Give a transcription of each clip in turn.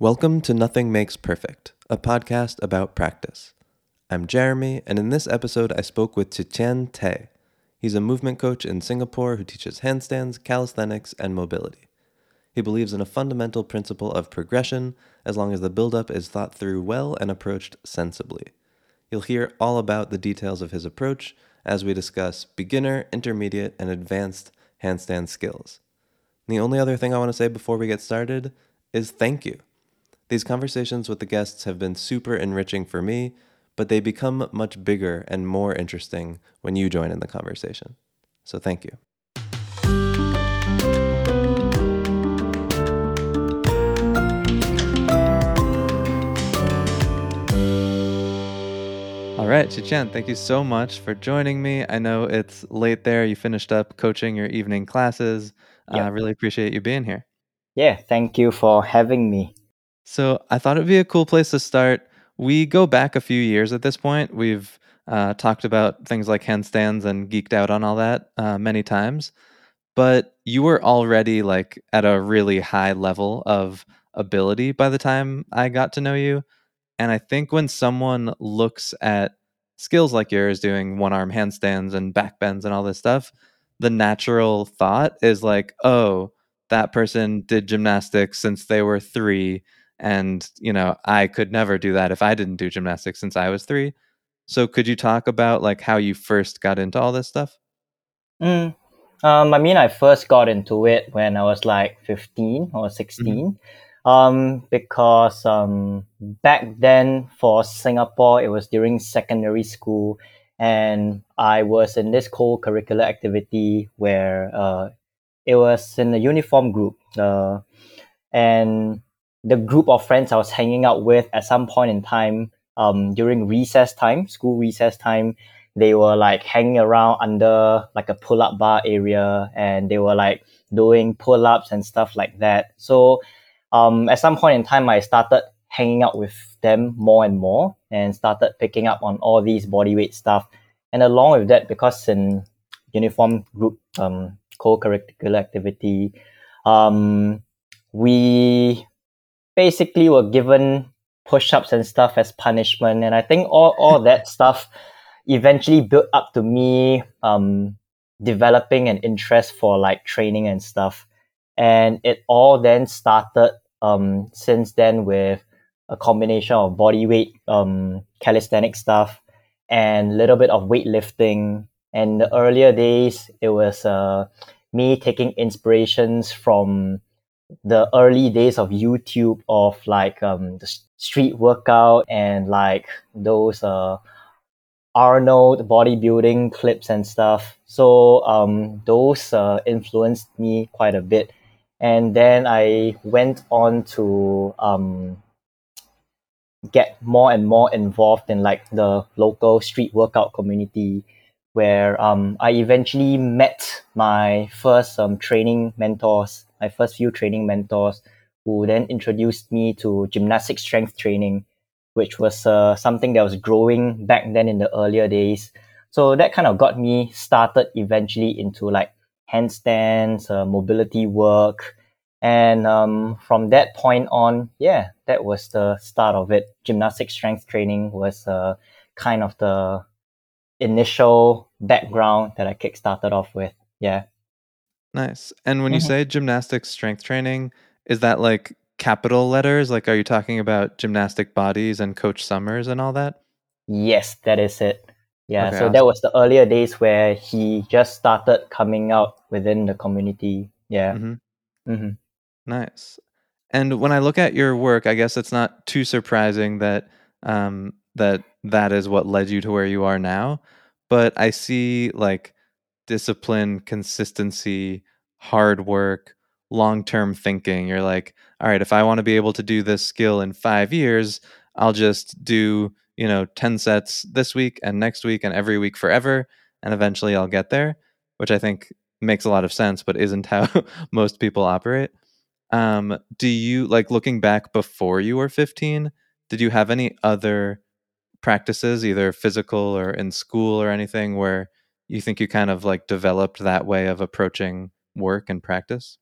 Welcome to Nothing Makes Perfect, a podcast about practice. I'm Jeremy, and in this episode, I spoke with ZhiQian Tay. He's a movement coach in Singapore who teaches handstands, calisthenics, and mobility. He believes in a fundamental principle of progression as long as the buildup is thought through well and approached sensibly. You'll hear all about the details of his approach as we discuss beginner, intermediate, and advanced handstand skills. The only other thing I want to say before we get started is thank you. These conversations with the guests have been super enriching for me, but they become much bigger and more interesting when you join in the conversation. So thank you. All right, ZhiQian, thank you so much for joining me. I know it's late there. You finished up coaching your evening classes. I Yeah. uh, really appreciate you being here. Yeah, thank you for having me. So I thought it'd be a cool place to start. We go back a few years at this point. We've uh, talked about things like handstands and geeked out on all that uh, many times, but you were already like at a really high level of ability by the time I got to know you. And I think when someone looks at skills like yours, doing one arm handstands and back bends and all this stuff, the natural thought is like, oh, that person did gymnastics since they were three and you know i could never do that if i didn't do gymnastics since i was three so could you talk about like how you first got into all this stuff Mm. Um, I mean, I first got into it when I was like 15 or 16. Um, because um, back then for Singapore, it was during secondary school, and I was in this co-curricular activity where uh, it was in a uniform group. Uh, and the group of friends I was hanging out with at some point in time, um, during recess time, school recess time, they were like hanging around under like a pull-up bar area and they were like doing pull-ups and stuff like that. So um, at some point in time, I started hanging out with them more and more and started picking up on all these bodyweight stuff. And along with that, because in uniform group um, co-curricular activity, um, we basically were given push-ups and stuff as punishment and i think all, all that stuff eventually built up to me um, developing an interest for like training and stuff. And it all then started um, since then with a combination of body weight um, calisthenic stuff and a little bit of weightlifting. And the earlier days it was uh, me taking inspirations from the early days of YouTube of like um, the street workout and like those uh, Arnold bodybuilding clips and stuff. So um, those uh, influenced me quite a bit. And then I went on to um, get more and more involved in like the local street workout community where um, I eventually met my first um, training mentors, my first few training mentors, who then introduced me to gymnastic strength training, which was uh, something that was growing back then in the earlier days. So that kind of got me started eventually into like handstands, uh, mobility work. And um, from that point on, yeah, that was the start of it. Gymnastic strength training was uh, kind of the initial background that I kickstarted off with. Yeah. Nice and when you Mhm. say gymnastics strength training is that like capital letters like are you talking about gymnastic bodies and coach summers and all that Yes, that is it. Yeah. Okay, so that was the earlier days where he just started coming out within the community. Yeah. hmm hmm Nice. And when I look at your work, I guess it's not too surprising that um, that that is what led you to where you are now. But I see like discipline, consistency, hard work, long-term thinking. You're like, all right, if I want to be able to do this skill in five years, I'll just do you know ten sets this week and next week and every week forever, and eventually I'll get there. Which I think makes a lot of sense, but isn't how most people operate. Um, do you like looking back before you were 15? Did you have any other practices, either physical or in school or anything, where you think you kind of like developed that way of approaching work and practice?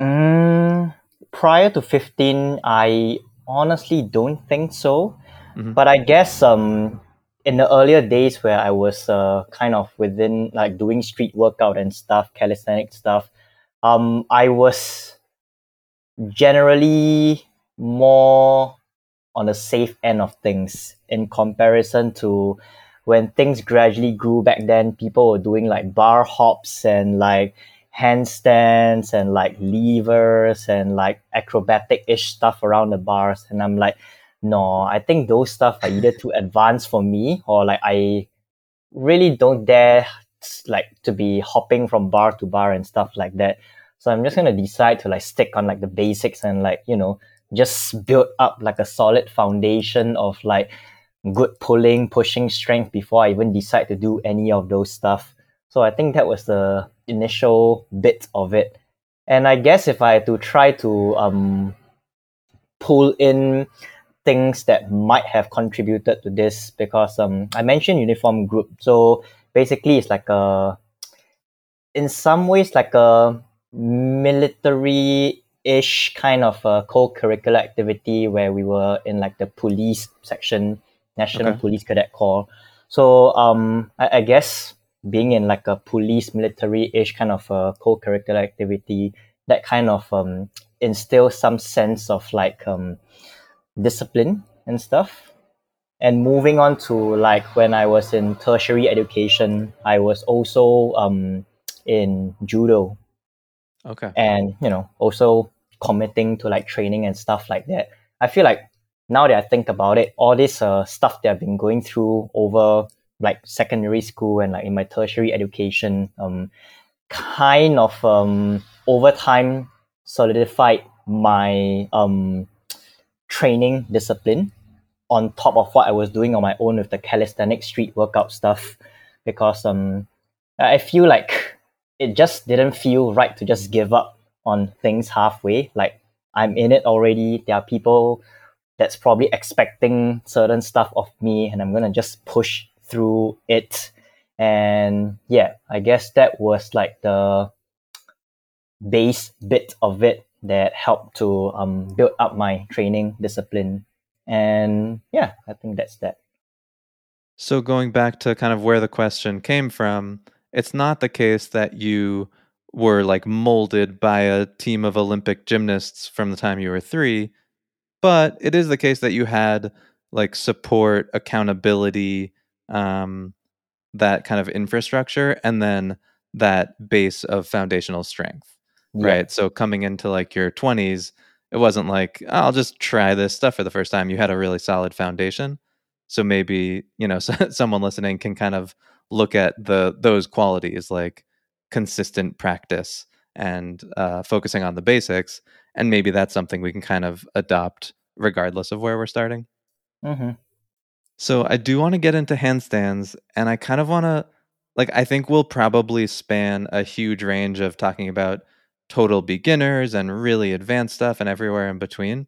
Mm, prior to 15, I honestly don't think so. Mhm. But I guess um, in the earlier days where I was uh, kind of within like doing street workout and stuff, calisthenic stuff, um, I was generally more on the safe end of things in comparison to when things gradually grew back then people were doing like bar hops and like handstands and like levers and like acrobatic ish stuff around the bars. And i'm like no i think those stuff are either too advanced for me or like i really don't dare like to be hopping from bar to bar and stuff like that. So i'm just gonna decide to like stick on like the basics and like you know just build up like a solid foundation of like good pulling, pushing strength before I even decide to do any of those stuff. So I think that was the initial bit of it. And I guess if I had to try to um, pull in things that might have contributed to this, because um, I mentioned uniform group. So basically, it's like a, in some ways, like a military ish kind of a co-curricular activity where we were in like the police section national Okay. police cadet corps so um I, I guess being in like a police military ish kind of a co-curricular activity that kind of um instills some sense of like um discipline and stuff and moving on to like when i was in tertiary education i was also um in judo Okay. and you know also committing to like training and stuff like that i feel like now that i think about it all this uh, stuff that i've been going through over like secondary school and like in my tertiary education um kind of um over time solidified my um training discipline on top of what i was doing on my own with the calisthenic street workout stuff because um i feel like it just didn't feel right to just give up on things halfway. Like I'm in it already. There are people that's probably expecting certain stuff of me, and I'm gonna just push through it. And yeah, I guess that was like the base bit of it that helped to um, build up my training discipline. And yeah, I think that's that. So going back to kind of where the question came from, it's not the case that you were like molded by a team of Olympic gymnasts from the time you were three, but it is the case that you had like support, accountability, um, that kind of infrastructure, and then that base of foundational strength, Yeah. right? So coming into like your 20s, it wasn't like, "Oh, I'll just try this stuff for the first time. You had a really solid foundation. So maybe, you know, someone listening can kind of look at the those qualities like consistent practice and uh, focusing on the basics and maybe that's something we can kind of adopt regardless of where we're starting. Hmm so i do want to get into handstands and i kind of want to like i think we'll probably span a huge range of talking about total beginners and really advanced stuff and everywhere in between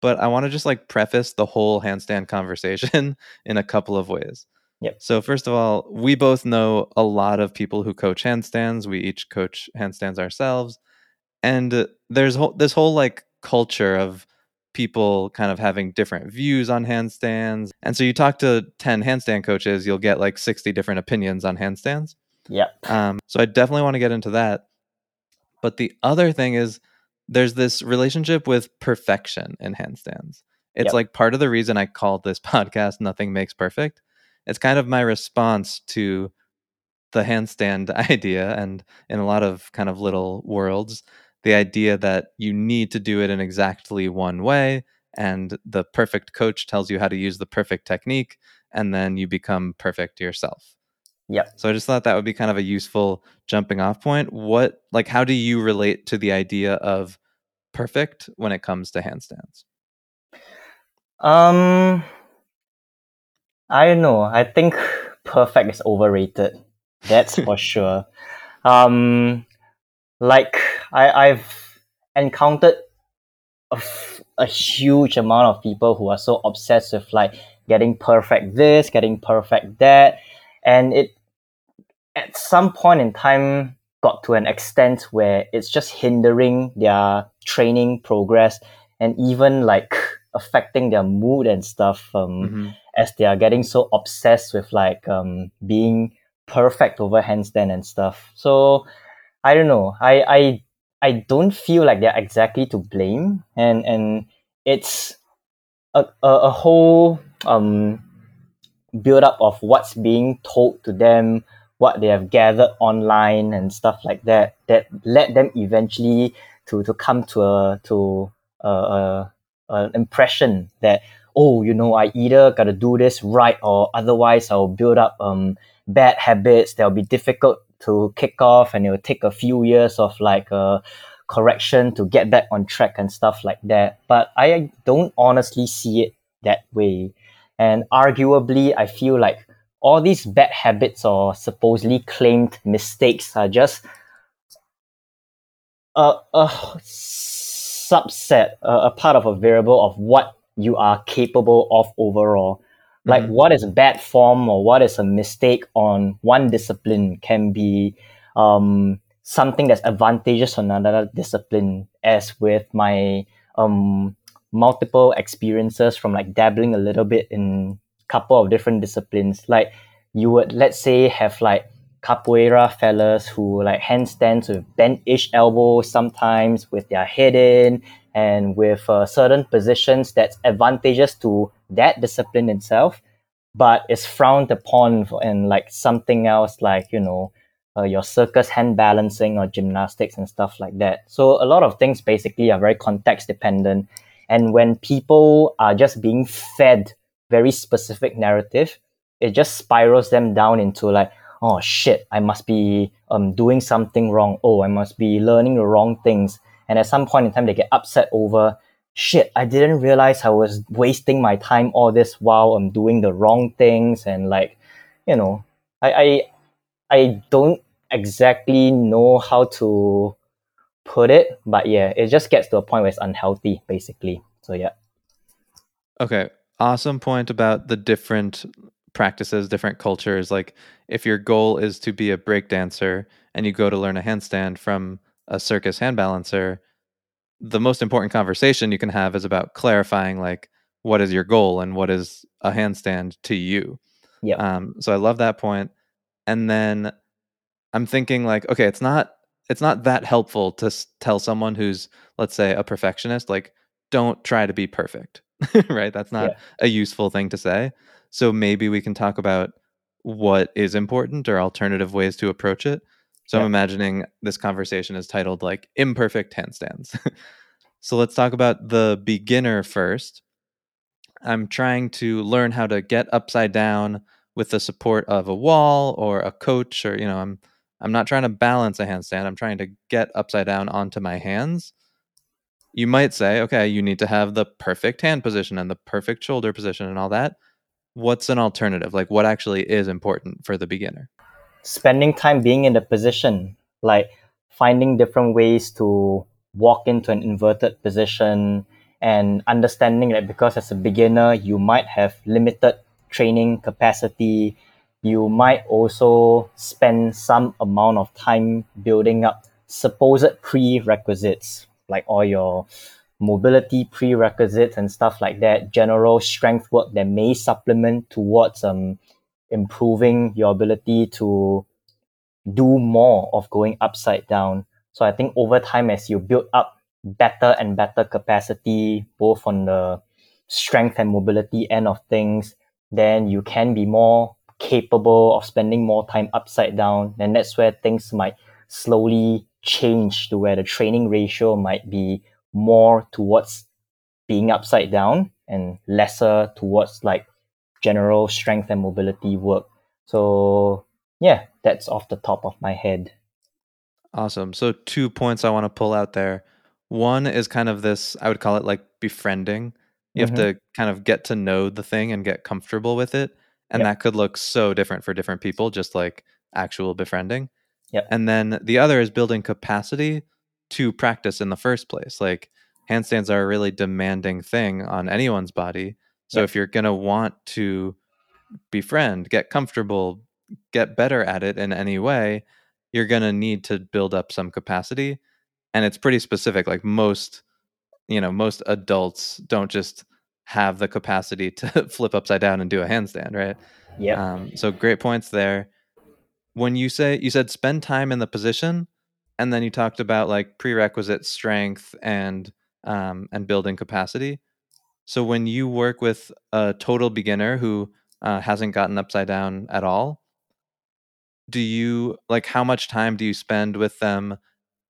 but i want to just like preface the whole handstand conversation in a couple of ways Yep. so first of all, we both know a lot of people who coach handstands. We each coach handstands ourselves, and uh, there's whole, this whole like culture of people kind of having different views on handstands. And so you talk to 10 handstand coaches, you'll get like 60 different opinions on handstands. Yeah. Um, so I definitely want to get into that. But the other thing is there's this relationship with perfection in handstands. It's Yep. like part of the reason I called this podcast Nothing Makes Perfect. It's kind of my response to the handstand idea and in a lot of kind of little worlds, the idea that you need to do it in exactly one way and the perfect coach tells you how to use the perfect technique and then you become perfect yourself. yeah So I just thought that would be kind of a useful jumping off point. What like how do you relate to the idea of perfect when it comes to handstands? Um, I don't know. I think perfect is overrated. That's for sure. Um, like I, I've encountered a, f- a huge amount of people who are so obsessed with like getting perfect this, getting perfect that, and it at some point in time got to an extent where it's just hindering their training progress and even like affecting their mood and stuff um, Mm-hmm. as they are getting so obsessed with like um, being perfect over handstand and stuff. So I don't know. I I I don't feel like they're exactly to blame, and and it's a a, a whole um build up of what's being told to them, what they have gathered online and stuff like that that led them eventually to to come to a to a, a, a impression that oh you know I either gotta do this right or otherwise I'll build up um bad habits that'll be difficult to kick off and it will take a few years of like uh correction to get back on track and stuff like that. But I don't honestly see it that way. And arguably, I feel like all these bad habits or supposedly claimed mistakes are just a, a subset, a, a part of a variable of what you are capable of overall. Like Mhm. what is bad form or what is a mistake on one discipline can be um, something that's advantageous on another discipline. As with my um, multiple experiences from like dabbling a little bit in couple of different disciplines. Like you would let's say have like capoeira fellas who like handstands with bent-ish elbows sometimes with their head in and with uh, certain positions that's advantageous to that discipline itself but is frowned upon in like something else like you know uh, your circus hand balancing or gymnastics and stuff like that. So a lot of things basically are very context dependent and when people are just being fed very specific narrative it just spirals them down into like oh shit i must be um, doing something wrong. Oh i must be learning the wrong things. And at some point in time they get upset over shit i didn't realize i was wasting my time all this while i'm doing the wrong things. And like you know i i, I don't exactly know how to put it but yeah it just gets to a point where it's unhealthy basically. So yeah. Okay, awesome point about the different practices, different cultures. Like if your goal is to be a breakdancer and you go to learn a handstand from a circus hand balancer, the most important conversation you can have is about clarifying like what is your goal and what is a handstand to you. yeah Um, so I love that point. And then I'm thinking like, okay, it's not it's not that helpful to s- tell someone who's let's say a perfectionist like don't try to be perfect. right? That's not Yeah. a useful thing to say. So maybe we can talk about what is important or alternative ways to approach it. So I'm imagining this conversation is titled like imperfect handstands. so let's talk about the beginner first. I'm trying to learn how to get upside down with the support of a wall or a coach or you know I'm I'm not trying to balance a handstand. I'm trying to get upside down onto my hands. You might say, okay, you need to have the perfect hand position and the perfect shoulder position and all that. What's an alternative? Like what actually is important for the beginner? spending time being in the position, like finding different ways to walk into an inverted position and understanding that because as a beginner, you might have limited training capacity. You might also spend some amount of time building up supposed prerequisites, like all your mobility prerequisites and stuff like that, general strength work that may supplement towards um, improving your ability to do more of going upside down. So I think over time, as you build up better and better capacity, both on the strength and mobility end of things, then you can be more capable of spending more time upside down. And that's where things might slowly change to where the training ratio might be more towards being upside down and lesser towards like general strength and mobility work. So yeah, that's off the top of my head. Awesome. So two points I want to pull out there. One is kind of this, I would call it like befriending. You Mhm. have to kind of get to know the thing and get comfortable with it. And Yep. that could look so different for different people, just like actual befriending. Yep. And then the other is building capacity to practice in the first place. Like handstands are a really demanding thing on anyone's body. So if you're going to want to befriend, get comfortable, get better at it in any way, you're going to need to build up some capacity and it's pretty specific like most you know most adults don't just have the capacity to flip upside down and do a handstand right yeah um, so great points there when you say you said spend time in the position and then you talked about like prerequisite strength and um, and building capacity. So when you work with a total beginner who uh, hasn't gotten upside down at all do you like how much time do you spend with them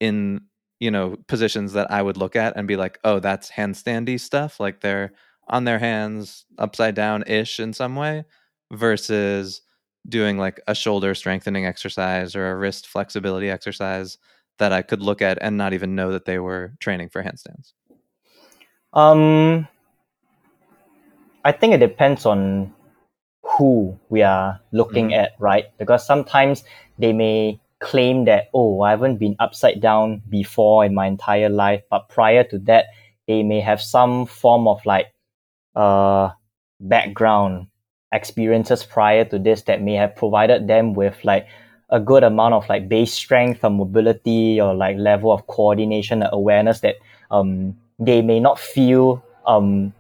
in you know positions that I would look at and be like, oh, that's handstandy stuff, like they're on their hands upside down ish in some way, versus doing like a shoulder strengthening exercise or a wrist flexibility exercise that I could look at and not even know that they were training for handstands? Um, I think it depends on who we are looking mm-hmm. at, right? Because sometimes they may claim that, oh, I haven't been upside down before in my entire life. But prior to that, they may have some form of like uh, background experiences prior to this that may have provided them with like a good amount of like base strength or mobility or like level of coordination or awareness that um, they may not feel um,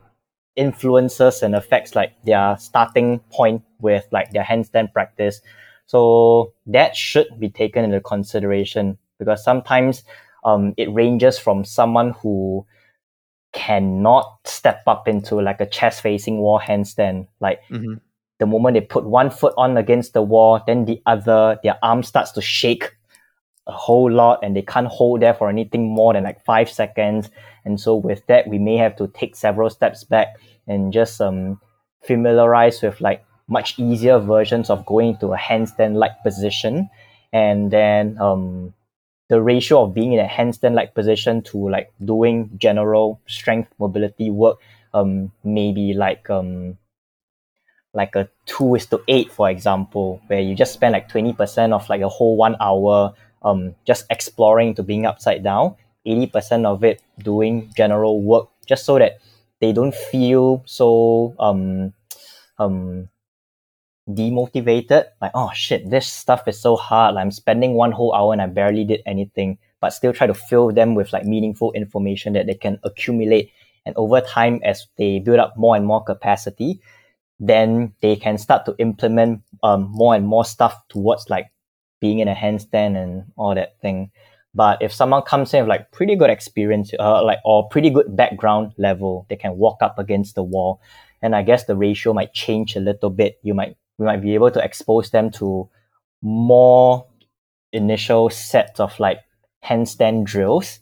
influences and affects like their starting point with like their handstand practice. So that should be taken into consideration because sometimes um, it ranges from someone who cannot step up into like a chest facing wall handstand. Like mm-hmm. the moment they put one foot on against the wall, then the other, their arm starts to shake a whole lot and they can't hold there for anything more than like five seconds. And so with that, we may have to take several steps back and just um, familiarize with like much easier versions of going to a handstand like position and then um, the ratio of being in a handstand like position to like doing general strength mobility work um, maybe like um, like a two is to eight, for example, where you just spend like 20% of like a whole one hour um, just exploring to being upside down, 80% of it doing general work just so that they don't feel so um, um, demotivated like oh shit this stuff is so hard i'm spending one whole hour and i barely did anything but still try to fill them with like meaningful information that they can accumulate. And over time as they build up more and more capacity then they can start to implement um, more and more stuff towards like being in a handstand and all that thing. But if someone comes in with like pretty good experience uh, like or pretty good background level they can walk up against the wall. And i guess the ratio might change a little bit. You might we might be able to expose them to more initial sets of like handstand drills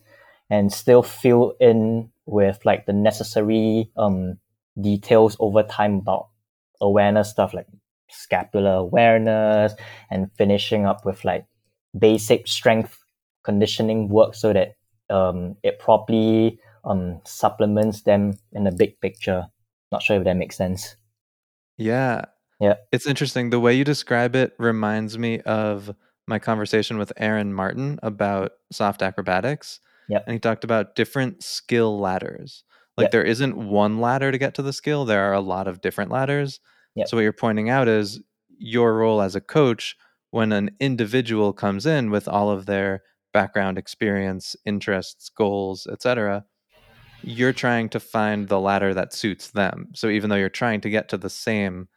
and still fill in with like the necessary um, details over time about awareness stuff like scapular awareness and finishing up with like basic strength conditioning work so that um, it properly um, supplements them in the big picture. Not sure if that makes sense. Yeah, yeah. It's interesting. The way you describe it reminds me of my conversation with Aaron Martin about soft acrobatics. Yep. And he talked about different skill ladders. Like yep. there isn't one ladder to get to the skill, there are a lot of different ladders. Yep. So what you're pointing out is your role as a coach when an individual comes in with all of their background experience, interests, goals, etc., you're trying to find the ladder that suits them. So even though you're trying to get to the same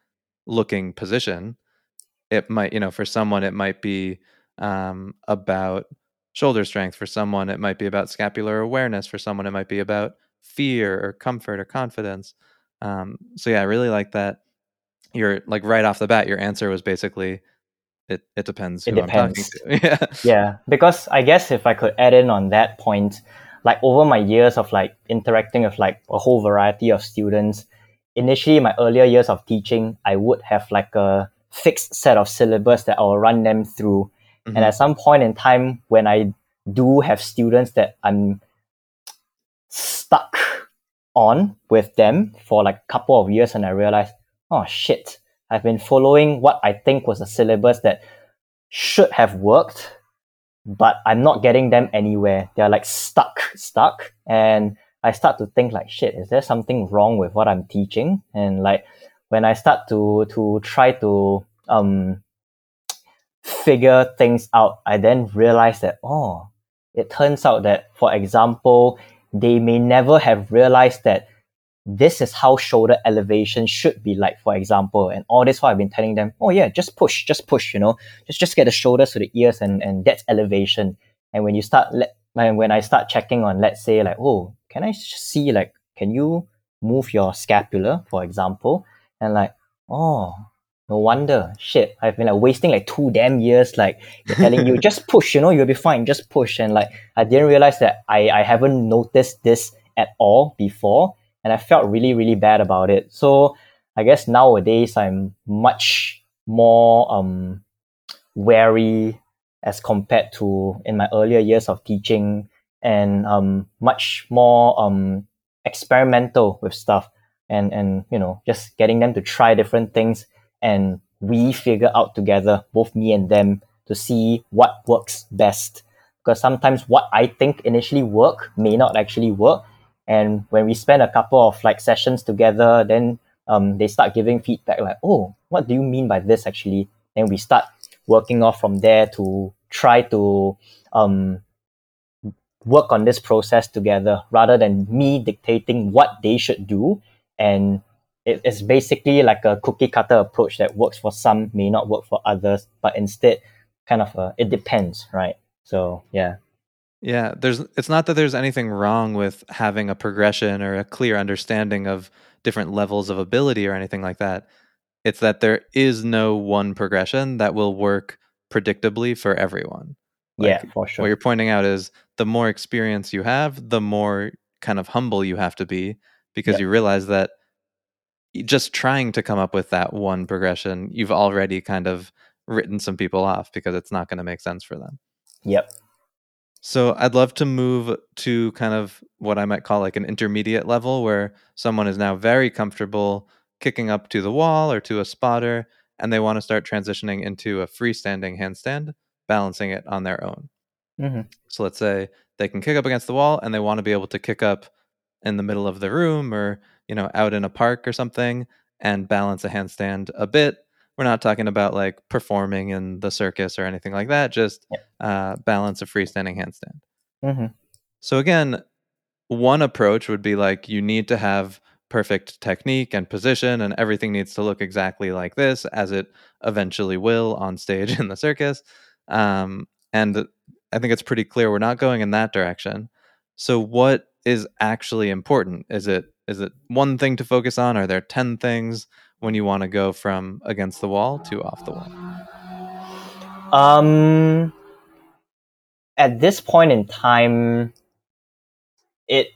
looking position it might you know for someone it might be um, about shoulder strength for someone it might be about scapular awareness for someone it might be about fear or comfort or confidence. Um, so yeah i really like that you're like right off the bat your answer was basically it, it depends it depends. yeah. Yeah because i guess if i could add in on that point like over my years of like interacting with like a whole variety of students initially in my earlier years of teaching, I would have like a fixed set of syllabus that I'll run them through. Mm-hmm. And at some point in time, when I do have students that I'm stuck on with them for like a couple of years, and I realize, oh shit, I've been following what I think was a syllabus that should have worked, but I'm not getting them anywhere. They're like stuck, stuck. And I start to think like, shit, is there something wrong with what I'm teaching? And like when I start to to try to um figure things out, I then realize that, oh, it turns out that, for example, they may never have realized that this is how shoulder elevation should be like, for example. And all this while I've been telling them, oh yeah, just push, just push, you know, just just get the shoulders to the ears and, and that's elevation. And when you start let when I start checking on, let's say like, oh, can I see like, can you move your scapula, for example? And like, oh, no wonder. Shit, I've been like wasting like two damn years, like telling you just push, you know, you'll be fine, just push. And like I didn't realize that I, I haven't noticed this at all before and I felt really, really bad about it. So I guess nowadays I'm much more um, wary as compared to in my earlier years of teaching and um, much more um, experimental with stuff and and you know just getting them to try different things. And we figure out together both me and them to see what works best. Because sometimes what i think initially work may not actually work. And when we spend a couple of like sessions together, then um, they start giving feedback like, oh, what do you mean by this actually? And we start working off from there to try to um, work on this process together rather than me dictating what they should do. And it, it's basically like a cookie cutter approach that works for some, may not work for others, but instead, kind of a, it depends, right? So, yeah. Yeah, there's it's not that there's anything wrong with having a progression or a clear understanding of different levels of ability or anything like that. It's that there is no one progression that will work predictably for everyone. Like, yeah, for sure. What you're pointing out is the more experience you have, the more kind of humble you have to be because yep. you realize that just trying to come up with that one progression, you've already kind of written some people off because it's not going to make sense for them. Yep. So I'd love to move to kind of what I might call like an intermediate level where someone is now very comfortable kicking up to the wall or to a spotter and they want to start transitioning into a freestanding handstand, balancing it on their own. Mm-hmm. So let's say they can kick up against the wall and they want to be able to kick up in the middle of the room or, you know, out in a park or something and balance a handstand a bit we're not talking about like performing in the circus or anything like that. Just uh, balance a freestanding handstand. Mm-hmm. So again, one approach would be like you need to have perfect technique and position, and everything needs to look exactly like this, as it eventually will on stage in the circus. Um, and I think it's pretty clear we're not going in that direction. So what is actually important? Is it is it one thing to focus on? Are there ten things? when you want to go from against the wall to off the wall? Um, at this point in time, it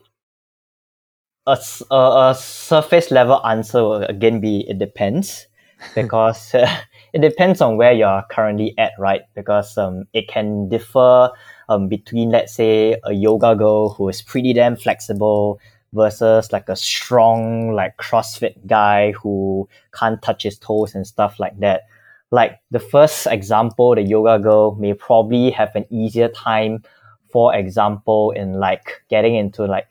a, a, a surface level answer will again be it depends because uh, it depends on where you're currently at, right? Because um, it can differ um, between, let's say, a yoga girl who is pretty damn flexible versus like a strong like CrossFit guy who can't touch his toes and stuff like that. Like the first example, the yoga girl may probably have an easier time, for example, in like getting into like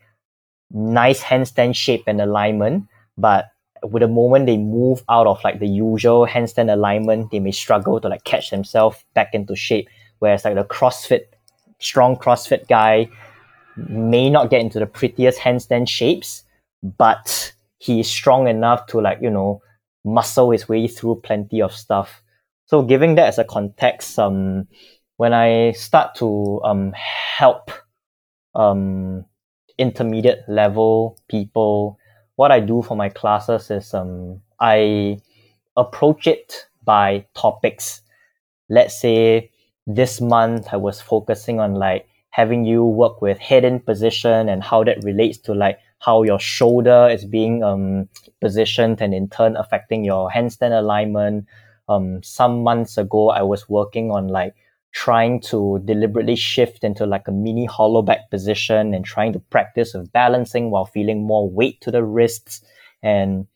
nice handstand shape and alignment, but with the moment they move out of like the usual handstand alignment, they may struggle to like catch themselves back into shape. Whereas like the CrossFit, strong CrossFit guy may not get into the prettiest handstand shapes, but he's strong enough to like, you know, muscle his way through plenty of stuff. So giving that as a context, um, when I start to um, help um, intermediate level people, what I do for my classes is um, I approach it by topics. Let's say this month I was focusing on like having you work with head in position and how that relates to like how your shoulder is being um, positioned and in turn affecting your handstand alignment. Um, some months ago, I was working on like trying to deliberately shift into like a mini hollow back position and trying to practice with balancing while feeling more weight to the wrists. And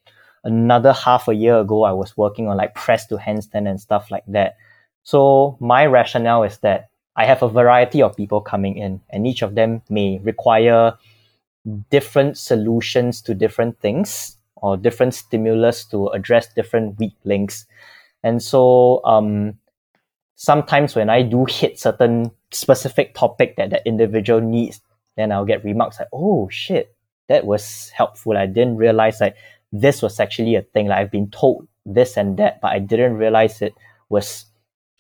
another half a year ago, I was working on like press to handstand and stuff like that. So my rationale is that I have a variety of people coming in, and each of them may require different solutions to different things or different stimulus to address different weak links. And so, um, sometimes when I do hit certain specific topic that the individual needs, then I'll get remarks like, "Oh shit, that was helpful. I didn't realize like this was actually a thing. Like I've been told this and that, but I didn't realize it was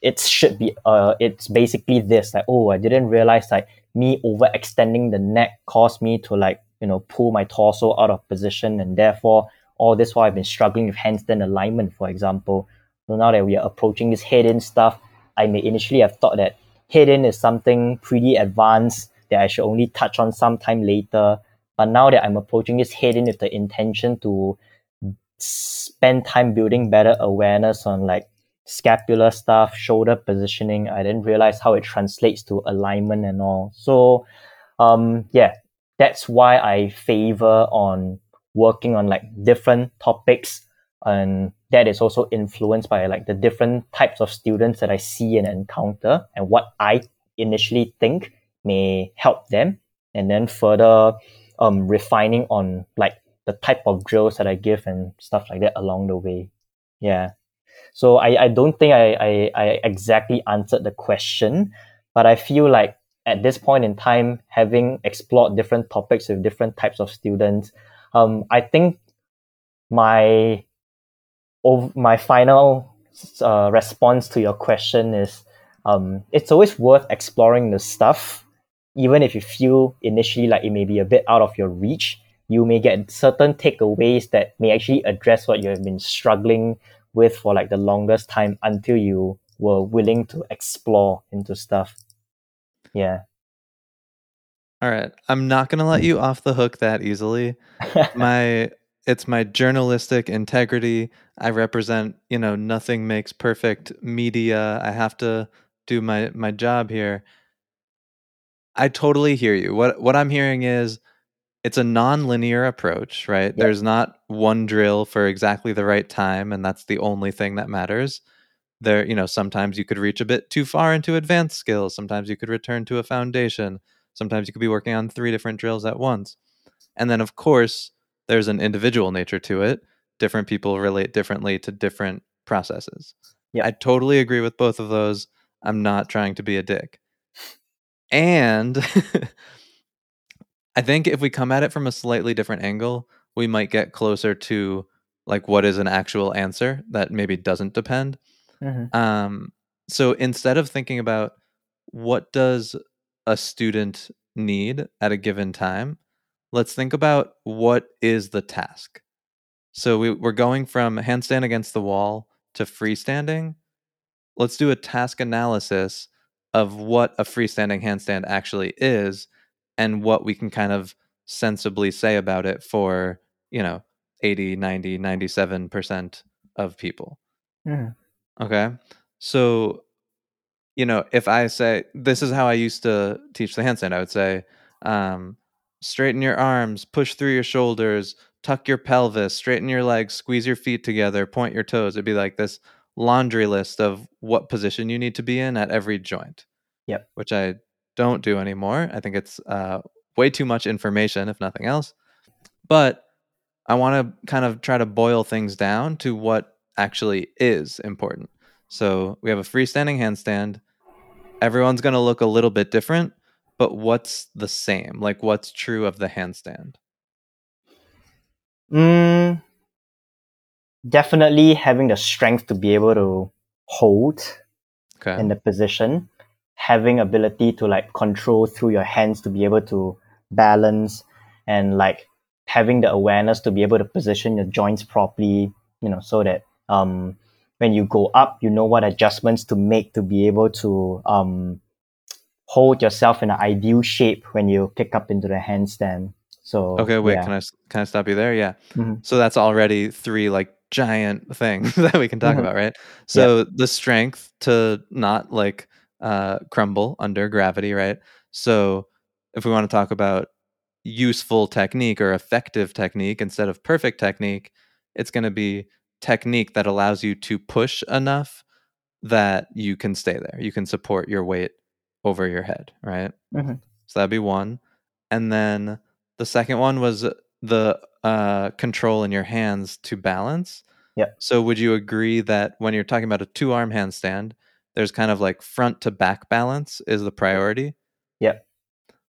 it should be uh it's basically this like oh I didn't realize like me overextending the neck caused me to like you know pull my torso out of position and therefore all this while I've been struggling with handstand alignment for example so now that we are approaching this head in stuff I may initially have thought that head in is something pretty advanced that I should only touch on sometime later but now that I'm approaching this head in with the intention to spend time building better awareness on like scapular stuff, shoulder positioning. I didn't realize how it translates to alignment and all. So, um, yeah, that's why I favor on working on like different topics, and that is also influenced by like the different types of students that I see and encounter, and what I initially think may help them, and then further um, refining on like the type of drills that I give and stuff like that along the way. Yeah. So I, I don't think I, I, I exactly answered the question, but I feel like at this point in time, having explored different topics with different types of students, um, I think my my final uh, response to your question is um, it's always worth exploring the stuff, even if you feel initially like it may be a bit out of your reach. You may get certain takeaways that may actually address what you have been struggling with for like the longest time until you were willing to explore into stuff. Yeah. All right. I'm not going to let you off the hook that easily. my it's my journalistic integrity. I represent, you know, nothing makes perfect media. I have to do my my job here. I totally hear you. What what I'm hearing is it's a non-linear approach, right? Yep. There's not one drill for exactly the right time and that's the only thing that matters. There, you know, sometimes you could reach a bit too far into advanced skills, sometimes you could return to a foundation, sometimes you could be working on three different drills at once. And then of course, there's an individual nature to it. Different people relate differently to different processes. Yeah. I totally agree with both of those. I'm not trying to be a dick. And I think if we come at it from a slightly different angle, we might get closer to like what is an actual answer that maybe doesn't depend. Mm-hmm. Um, so instead of thinking about what does a student need at a given time, let's think about what is the task. So we, we're going from handstand against the wall to freestanding. Let's do a task analysis of what a freestanding handstand actually is and what we can kind of sensibly say about it for, you know, 80, 90, 97% of people. Mm. Okay. So, you know, if I say, this is how I used to teach the handstand, I would say, um, straighten your arms, push through your shoulders, tuck your pelvis, straighten your legs, squeeze your feet together, point your toes. It'd be like this laundry list of what position you need to be in at every joint. Yep. Which I don't do anymore. I think it's uh, way too much information, if nothing else. But I want to kind of try to boil things down to what actually is important. So we have a freestanding handstand. Everyone's going to look a little bit different, but what's the same? Like, what's true of the handstand? Mm, definitely having the strength to be able to hold okay. in the position having ability to like control through your hands to be able to balance and like having the awareness to be able to position your joints properly you know so that um when you go up you know what adjustments to make to be able to um hold yourself in an ideal shape when you kick up into the handstand so okay wait yeah. can i can i stop you there yeah mm-hmm. so that's already three like giant things that we can talk mm-hmm. about right so the strength to not like uh, crumble under gravity, right? So if we want to talk about useful technique or effective technique instead of perfect technique, it's going to be technique that allows you to push enough that you can stay there. You can support your weight over your head, right? Mm-hmm. So that'd be one. And then the second one was the uh, control in your hands to balance. Yeah. So would you agree that when you're talking about a two arm handstand, there's kind of like front to back balance is the priority. Yeah.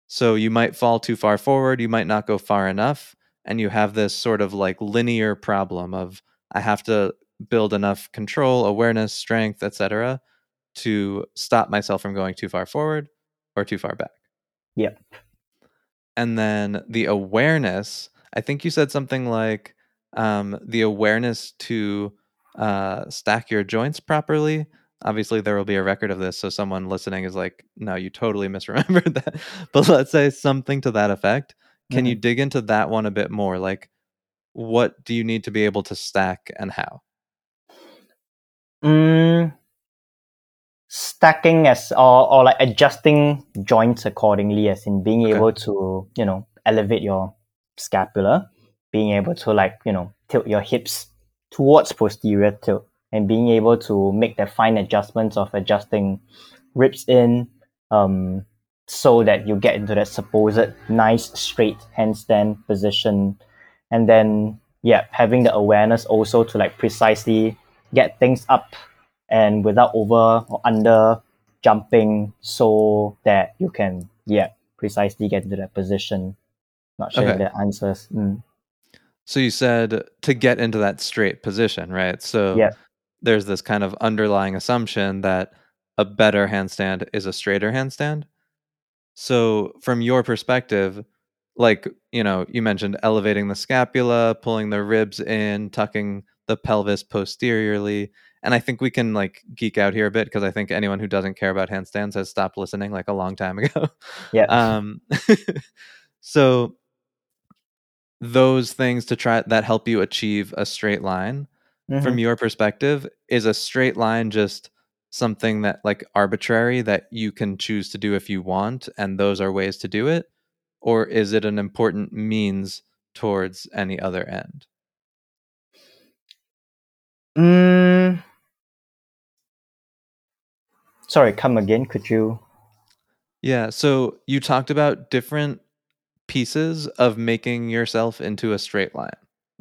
So you might fall too far forward, you might not go far enough, and you have this sort of like linear problem of I have to build enough control, awareness, strength, etc. to stop myself from going too far forward or too far back. Yep. And then the awareness, I think you said something like um, the awareness to uh, stack your joints properly. Obviously, there will be a record of this, so someone listening is like, "No, you totally misremembered that." But let's say something to that effect. Can you dig into that one a bit more? Like, what do you need to be able to stack and how? Mm, stacking as or, or like adjusting joints accordingly, as in being Okay. able to you know elevate your scapula, being able to like you know tilt your hips towards posterior tilt, and being able to make the fine adjustments of adjusting ribs in, um, so that you get into that supposed nice straight handstand position, and then yeah, having the awareness also to like precisely get things up and without over or under jumping so that you can yeah precisely get into that position not sure if that answers mm. So you said to get into that straight position, right? So Yeah. there's this kind of underlying assumption that a better handstand is a straighter handstand. So from your perspective, like, you know, you mentioned elevating the scapula, pulling the ribs in, tucking the pelvis posteriorly. And I think we can like geek out here a bit because I think anyone who doesn't care about handstands has stopped listening like a long time ago. yeah um so those things to try that help you achieve a straight line Mhm. from your perspective is a straight line just something that like arbitrary that you can choose to do if you want and those are ways to do it or is it an important means towards any other end mm. Sorry come again. Could you? Yeah so you talked about different pieces of making yourself into a straight line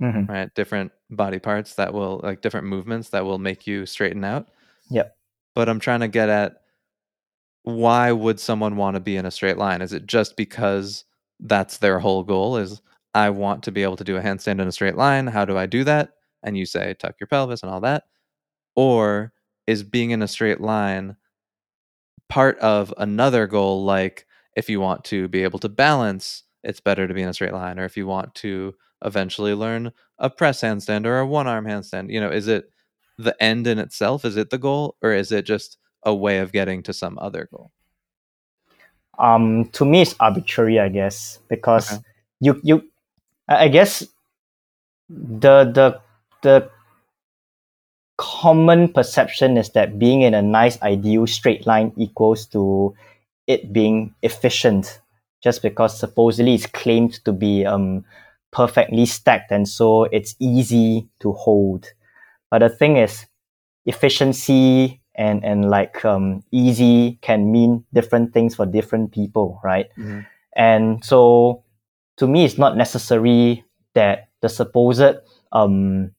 Mhm. right? Different body parts that will like different movements that will make you straighten out. Yep. but i'm trying to get at why would someone want to be in a straight line? Is it just because that's their whole goal is i want to be able to do a handstand in a straight line. How do i do that? And you say tuck your pelvis and all that. Or is being in a straight line part of another goal like if you want to be able to balance it's better to be in a straight line or if you want to eventually learn a press handstand or a one arm handstand you know is it the end in itself is it the goal or is it just a way of getting to some other goal um to me it's arbitrary i guess because Okay. you you i I guess the the the common perception is that being in a nice ideal straight line equals to it being efficient. Just because supposedly it's claimed to be um perfectly stacked and so it's easy to hold. But the thing is efficiency and and like um easy can mean different things for different people right? Mhm. and so to me it's not necessary that the supposed um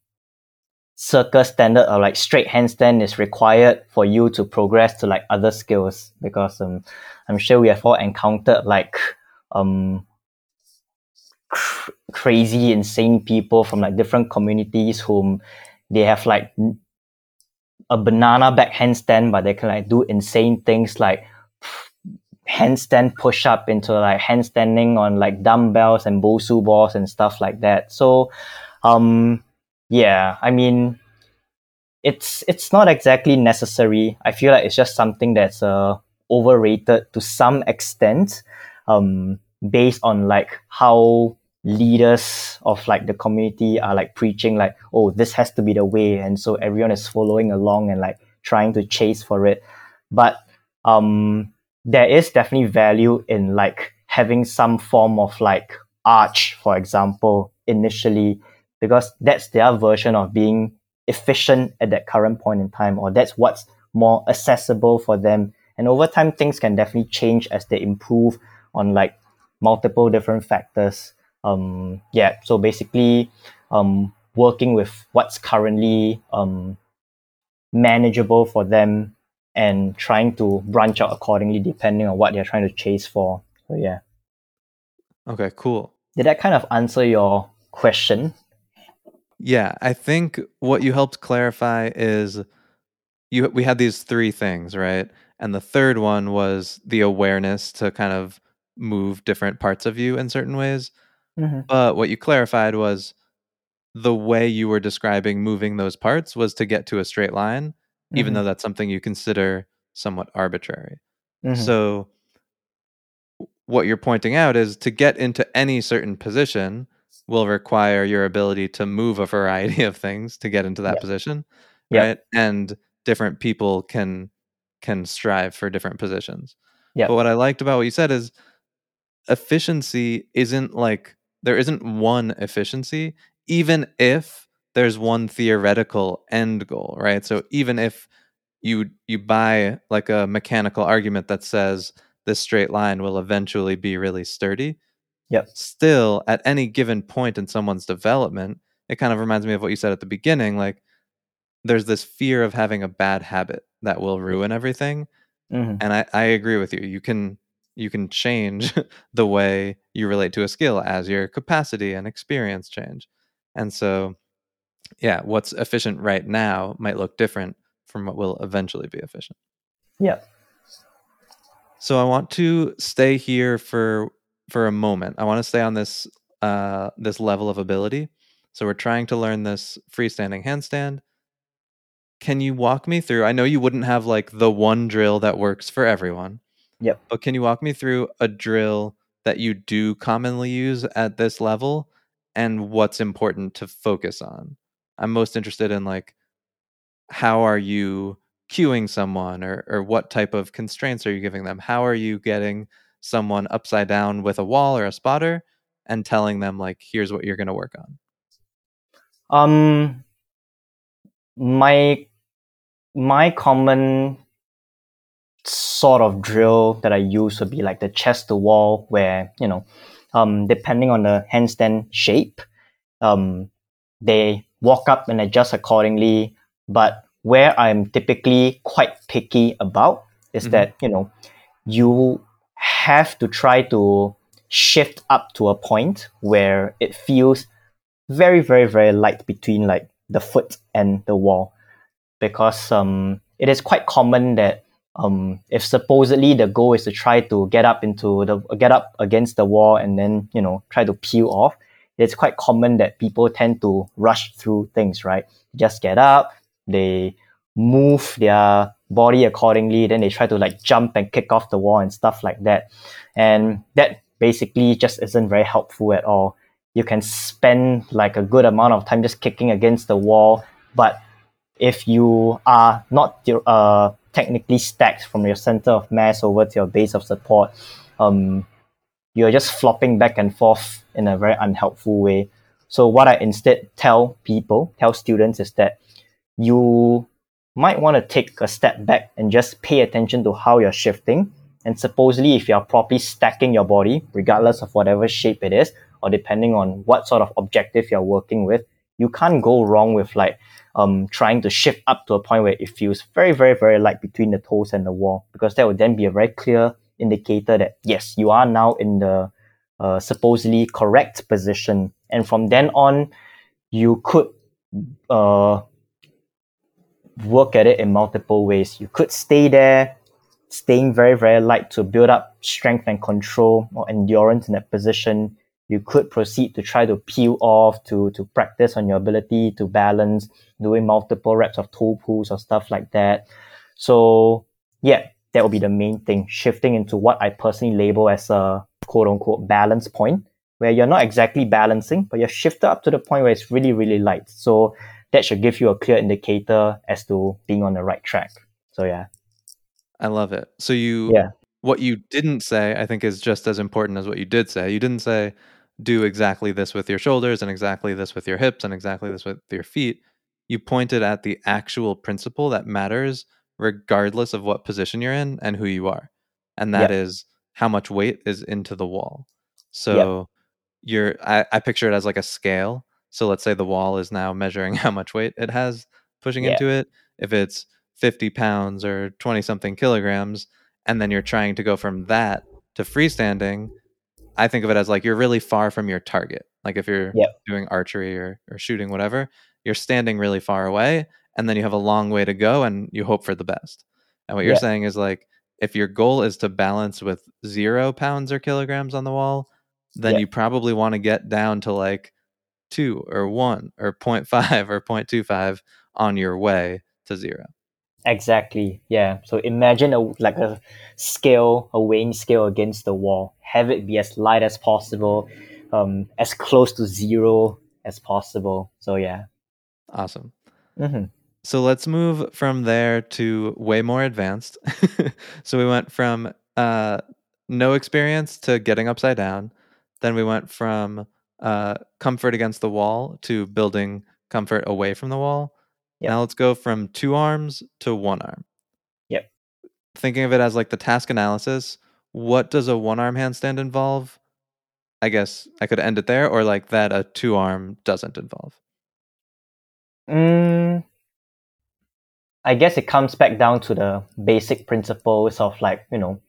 circus standard or like straight handstand is required for you to progress to like other skills because um i'm sure we have all encountered like um cr- crazy insane people from like different communities whom they have like a banana back handstand but they can like do insane things like handstand push up into like handstanding on like dumbbells and bosu balls and stuff like that. So um yeah i mean it's it's not exactly necessary. I feel like it's just something that's uh overrated to some extent um based on like how leaders of like the community are like preaching like oh this has to be the way and so everyone is following along and like trying to chase for it. But um there is definitely value in like having some form of like arch for example initially because that's their version of being efficient at that current point in time or that's what's more accessible for them and over time things can definitely change as they improve on like multiple different factors um yeah so basically um working with what's currently um manageable for them and trying to branch out accordingly depending on what they're trying to chase for. So yeah. Okay, cool. Did that kind of answer your question? Yeah, I think what you helped clarify is you we had these three things, right? And the third one was the awareness to kind of move different parts of you in certain ways. Mm-hmm. But what you clarified was the way you were describing moving those parts was to get to a straight line, even Mhm. though that's something you consider somewhat arbitrary. Mhm. So what you're pointing out is to get into any certain position will require your ability to move a variety of things to get into that Yep. position, Yep. right? And different people can can strive for different positions. Yep. But what I liked about what you said is efficiency isn't like there isn't one efficiency even if there's one theoretical end goal, right? So even if you you buy like a mechanical argument that says this straight line will eventually be really sturdy, Yep. still at any given point in someone's development, it kind of reminds me of what you said at the beginning, like there's this fear of having a bad habit that will ruin everything. Mhm. And I, I agree with you. You can you can change the way you relate to a skill as your capacity and experience change. And so yeah, what's efficient right now might look different from what will eventually be efficient. Yeah. So I want to stay here for for a moment. I want to stay on this uh this level of ability. So we're trying to learn this freestanding handstand. Can you walk me through? I know you wouldn't have like the one drill that works for everyone. Yep. But can you walk me through a drill that you do commonly use at this level and what's important to focus on? I'm most interested in like how are you cueing someone or or what type of constraints are you giving them? How are you getting someone upside down with a wall or a spotter and telling them like here's what you're going to work on? Um, my my common sort of drill that I use would be like the chest to wall, where you know, um, depending on the handstand shape, um, they walk up and adjust accordingly. But where I'm typically quite picky about is Mhm. that you know, you have to try to shift up to a point where it feels very very very light between like the foot and the wall. Because um it is quite common that um if supposedly the goal is to try to get up into the get up against the wall and then you know try to peel off it's quite common that people tend to rush through things right? Just get up they move their body accordingly then they try to like jump and kick off the wall and stuff like that. And that basically just isn't very helpful at all. You can spend like a good amount of time just kicking against the wall but if you are not uh, technically stacked from your center of mass over to your base of support um, you're just flopping back and forth in a very unhelpful way. So what i instead tell people tell students is that you might want to take a step back and just pay attention to how you're shifting. And supposedly if you're properly stacking your body regardless of whatever shape it is or depending on what sort of objective you're working with you can't go wrong with like um, trying to shift up to a point where it feels very very very light between the toes and the wall. Because that would then be a very clear indicator that yes you are now in the uh, supposedly correct position. And from then on you could uh, work at it in multiple ways. You could stay there staying very very light to build up strength and control or endurance in that position. You could proceed to try to peel off to to practice on your ability to balance doing multiple reps of toe pulls or stuff like that. So yeah that will be the main thing shifting into what i personally label as a quote unquote balance point where you're not exactly balancing but you're shifted up to the point where it's really really light. So that should give you a clear indicator as to being on the right track so yeah I love it. So you Yeah. what you didn't say I think is just as important as what you did say. You didn't say do exactly this with your shoulders and exactly this with your hips and exactly this with your feet. You pointed at the actual principle that matters regardless of what position you're in and who you are. And that is how much weight is into the wall. So you're I, I picture it as like a scale. So let's say the wall is now measuring how much weight it has pushing Yeah. into it. If it's 50 pounds or 20 something kilograms and then you're trying to go from that to freestanding i think of it as like you're really far from your target like if you're Yep. doing archery or, or shooting whatever you're standing really far away and then you have a long way to go and you hope for the best and what you're Yeah. saying is like if your goal is to balance with zero pounds or kilograms on the wall then Yeah. you probably want to get down to like two or one or 0.5 or 0.25 on your way to zero Exactly. Yeah. So imagine a like a scale, a weighing scale against the wall. Have it be as light as possible, um, as close to zero as possible. So yeah. awesome hmm So let's move from there to way more advanced. so we went from uh, no experience to getting upside down. Then we went from uh, comfort against the wall to building comfort away from the wall. Yep. Now let's go from two arms to one arm. Yep. Thinking of it as like the task analysis, what does a one arm handstand involve? I guess I could end it there, or like that a two arm doesn't involve. Mm, I guess it comes back down to the basic principles of like, you know,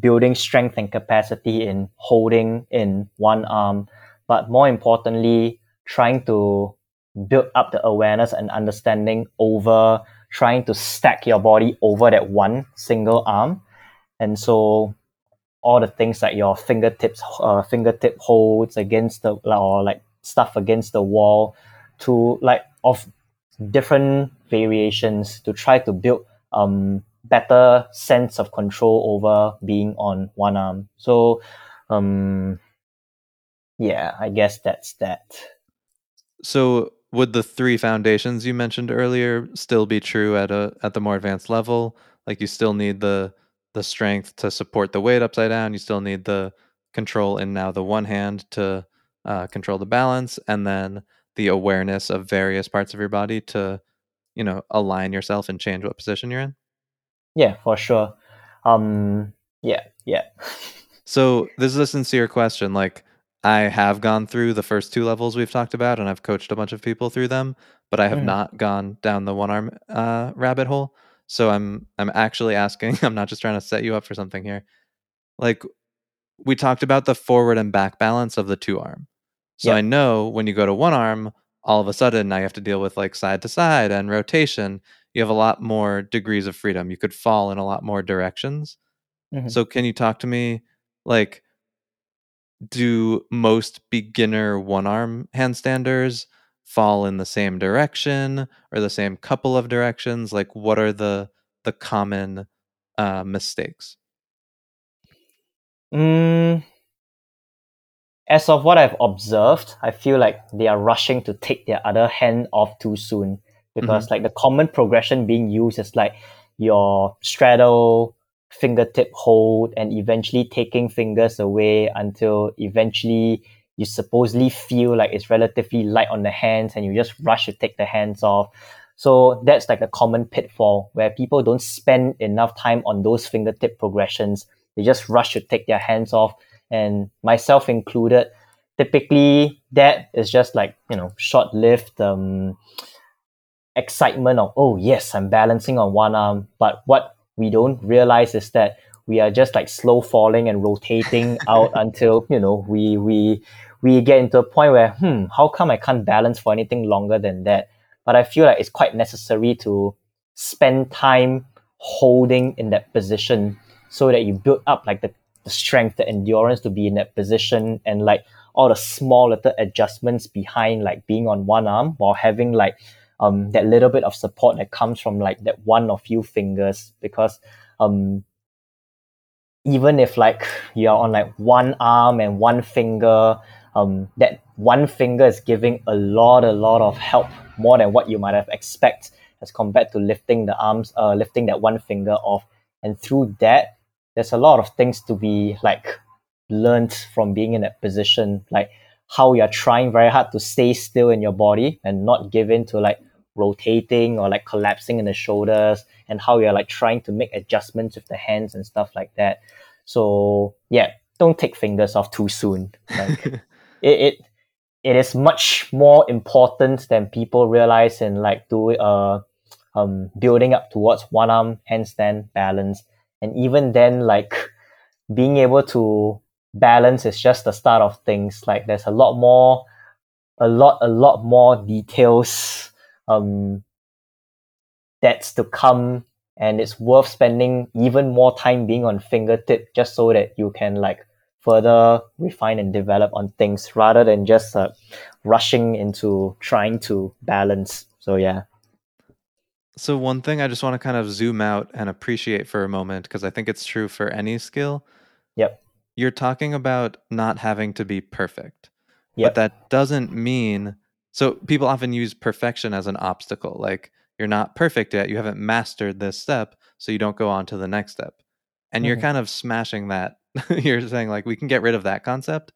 building strength and capacity in holding in one arm, but more importantly, trying to build up the awareness and understanding over trying to stack your body over that one single arm. And so all the things like your fingertips, uh, fingertip holds against the, or like stuff against the wall to like of different variations to try to build um better sense of control over being on one arm. So um yeah, I guess that's that. So would the three foundations you mentioned earlier still be true at a at the more advanced level? Like you still need the the strength to support the weight upside down. You still need the control in now the one hand to uh, control the balance, and then the awareness of various parts of your body to, you know, align yourself and change what position you're in. Yeah, for sure. Um yeah, yeah. So this is a sincere question. Like I have gone through the first two levels we've talked about, and I've coached a bunch of people through them, but I have Mhm. not gone down the one arm uh, rabbit hole. So I'm I'm actually asking. I'm not just trying to set you up for something here. Like we talked about the forward and back balance of the two arm. So Yep. I know when you go to one arm, all of a sudden now you have to deal with like side to side and rotation. You have a lot more degrees of freedom. You could fall in a lot more directions. Mhm. So can you talk to me like do most beginner one arm handstanders fall in the same direction or the same couple of directions? Like what are the the common uh, mistakes? Mm, as of what I've observed, I feel like they are rushing to take their other hand off too soon because like the common progression being used is like your straddle, fingertip hold, and eventually taking fingers away until eventually you supposedly feel like it's relatively light on the hands and you just rush to take the hands off. So that's like a common pitfall where people don't spend enough time on those fingertip progressions. They just rush to take their hands off and myself included typically that is just like you know short-lived um, excitement of oh yes i'm balancing on one arm but what we don't realize is that we are just like slow falling and rotating out until you know we we we get into a point where hmm how come i can't balance for anything longer than that? But i feel like it's quite necessary to spend time holding in that position so that you build up like the, the strength the endurance to be in that position and like all the small little adjustments behind like being on one arm while having like um that little bit of support that comes from like that one or few fingers because um even if like you're on like one arm and one finger um that one finger is giving a lot a lot of help more than what you might have expect as compared to lifting the arms uh lifting that one finger off. And through that there's a lot of things to be like learned from being in that position like how you're trying very hard to stay still in your body and not give in to like rotating or like collapsing in the shoulders and how you're like trying to make adjustments with the hands and stuff like that so yeah don't take fingers off too soon like it, it it is much more important than people realize in like do uh um, building up towards one arm handstand balance. And even then, like being able to balance is just the start of things. Like there's a lot more, a lot, a lot more details um, that's to come and it's worth spending even more time being on fingertip just so that you can like further refine and develop on things rather than just uh, rushing into trying to balance. So yeah. So one thing i just want to kind of zoom out and appreciate for a moment because i think it's true for any skill. Yep. You're talking about not having to be perfect. Yep. but that doesn't mean so people often use perfection as an obstacle like you're not perfect yet you haven't mastered this step so you don't go on to the next step. And mm-hmm. you're kind of smashing that. You're saying like we can get rid of that concept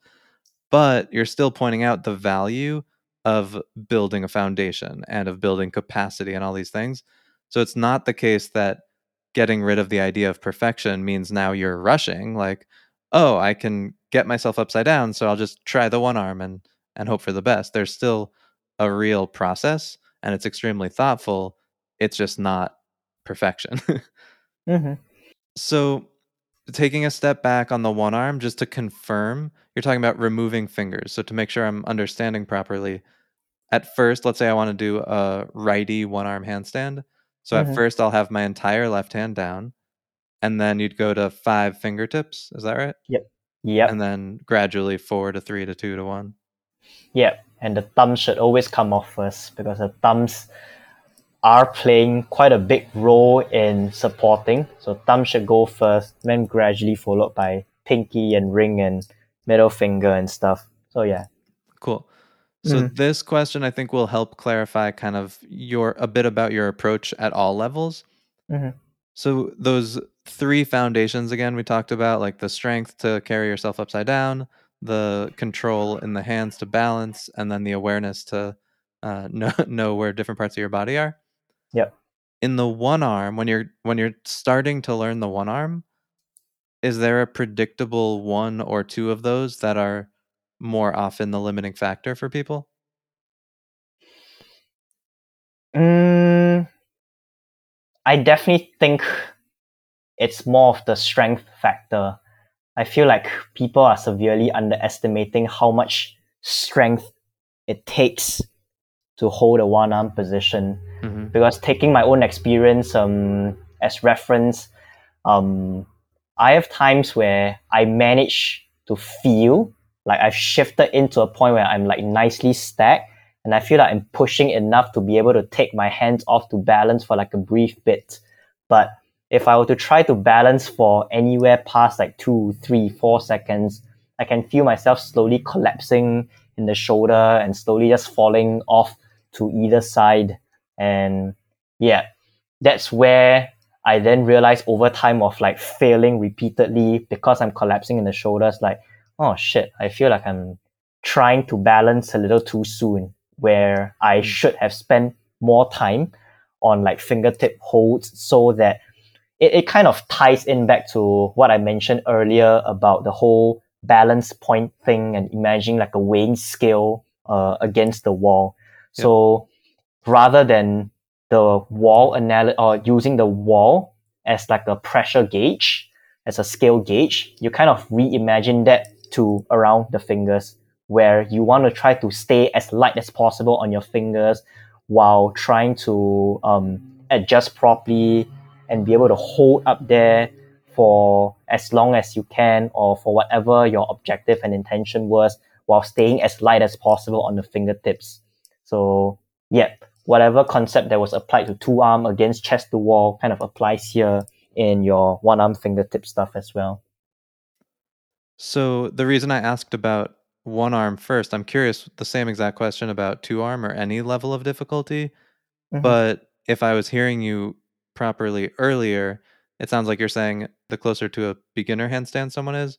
but you're still pointing out the value of building a foundation and of building capacity and all these things. So it's not the case that getting rid of the idea of perfection means now you're rushing like oh i can get myself upside down so i'll just try the one arm and and hope for the best. There's still a real process and it's extremely thoughtful it's just not perfection. Mm-hmm. so taking a step back on the one arm just to confirm you're talking about removing fingers so to make sure i'm understanding properly at first let's say i want to do a righty one arm handstand so mm-hmm. at first i'll have my entire left hand down and then you'd go to five fingertips is that right? Yep. Yep. And then gradually four to three to two to one. Yep and the thumbs should always come off first because the thumbs are playing quite a big role in supporting. So thumb should go first, then gradually followed by pinky and ring and middle finger and stuff. So yeah. Cool. So mm-hmm. this question I think will help clarify kind of your a bit about your approach at all levels. Mm-hmm. So those three foundations again we talked about like the strength to carry yourself upside down, the control in the hands to balance, and then the awareness to uh, know know where different parts of your body are. Yep. In the one arm, when you're when you're starting to learn the one arm, is there a predictable one or two of those that are more often the limiting factor for people? Mm, I definitely think it's more of the strength factor. I feel like people are severely underestimating how much strength it takes to hold a one arm position mm-hmm. because taking my own experience um, as reference, um, I have times where I manage to feel like I've shifted into a point where I'm like nicely stacked and I feel like I'm pushing enough to be able to take my hands off to balance for like a brief bit. But if I were to try to balance for anywhere past like two, three, four seconds, I can feel myself slowly collapsing in the shoulder and slowly just falling off to either side. And yeah, that's where I then realized over time of like failing repeatedly because I'm collapsing in the shoulders, like, oh shit, I feel like I'm trying to balance a little too soon where I mm. should have spent more time on like fingertip holds so that it, it kind of ties in back to what I mentioned earlier about the whole balance point thing and imagining like a weighing scale uh, against the wall. So rather than the wall anal- or using the wall as like a pressure gauge, as a scale gauge, you kind of reimagine that to around the fingers where you want to try to stay as light as possible on your fingers while trying to um, adjust properly and be able to hold up there for as long as you can or for whatever your objective and intention was while staying as light as possible on the fingertips. So yeah, whatever concept that was applied to two arm against chest to wall kind of applies here in your one arm fingertip stuff as well. So the reason I asked about one arm first, I'm curious the same exact question about two arm or any level of difficulty. Mm-hmm. But if I was hearing you properly earlier, it sounds like you're saying the closer to a beginner handstand someone is,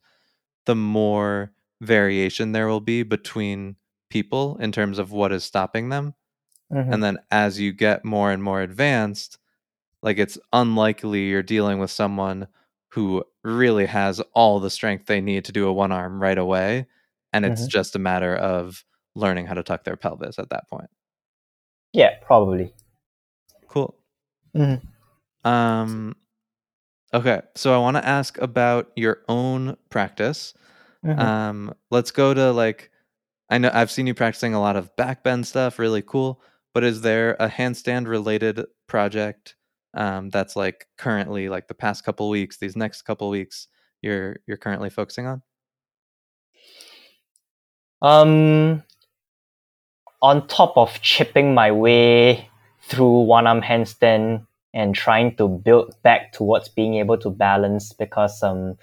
the more variation there will be between people in terms of what is stopping them. Mm-hmm. And then as you get more and more advanced, like it's unlikely you're dealing with someone who really has all the strength they need to do a one arm right away. And it's mm-hmm. just a matter of learning how to tuck their pelvis at that point. Yeah, probably. Cool. Mm-hmm. Um, okay, so I want to ask about your own practice. Mm-hmm. Um, let's go to like, I know I've seen you practicing a lot of backbend stuff, really cool. But is there a handstand related project um, that's like currently like the past couple weeks, these next couple weeks, you're you're currently focusing on? Um, on top of chipping my way through one arm handstand and trying to build back towards being able to balance because um,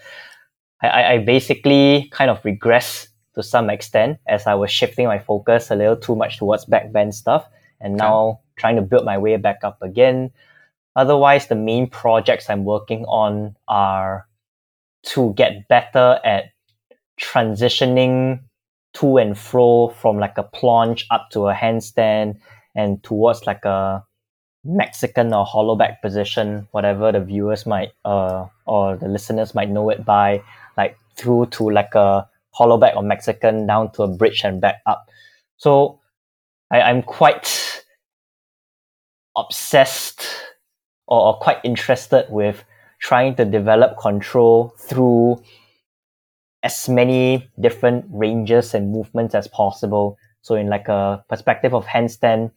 I, I basically kind of regress to some extent as I was shifting my focus a little too much towards backbend stuff and Okay. now trying to build my way back up again. Otherwise, the main projects I'm working on are to get better at transitioning to and fro from like a planche up to a handstand and towards like a Mexican or hollow back position, whatever the viewers might uh or the listeners might know it by, like through to like a hollow back or Mexican down to a bridge and back up. So I, I'm quite obsessed or, or quite interested with trying to develop control through as many different ranges and movements as possible. So in like a perspective of handstand,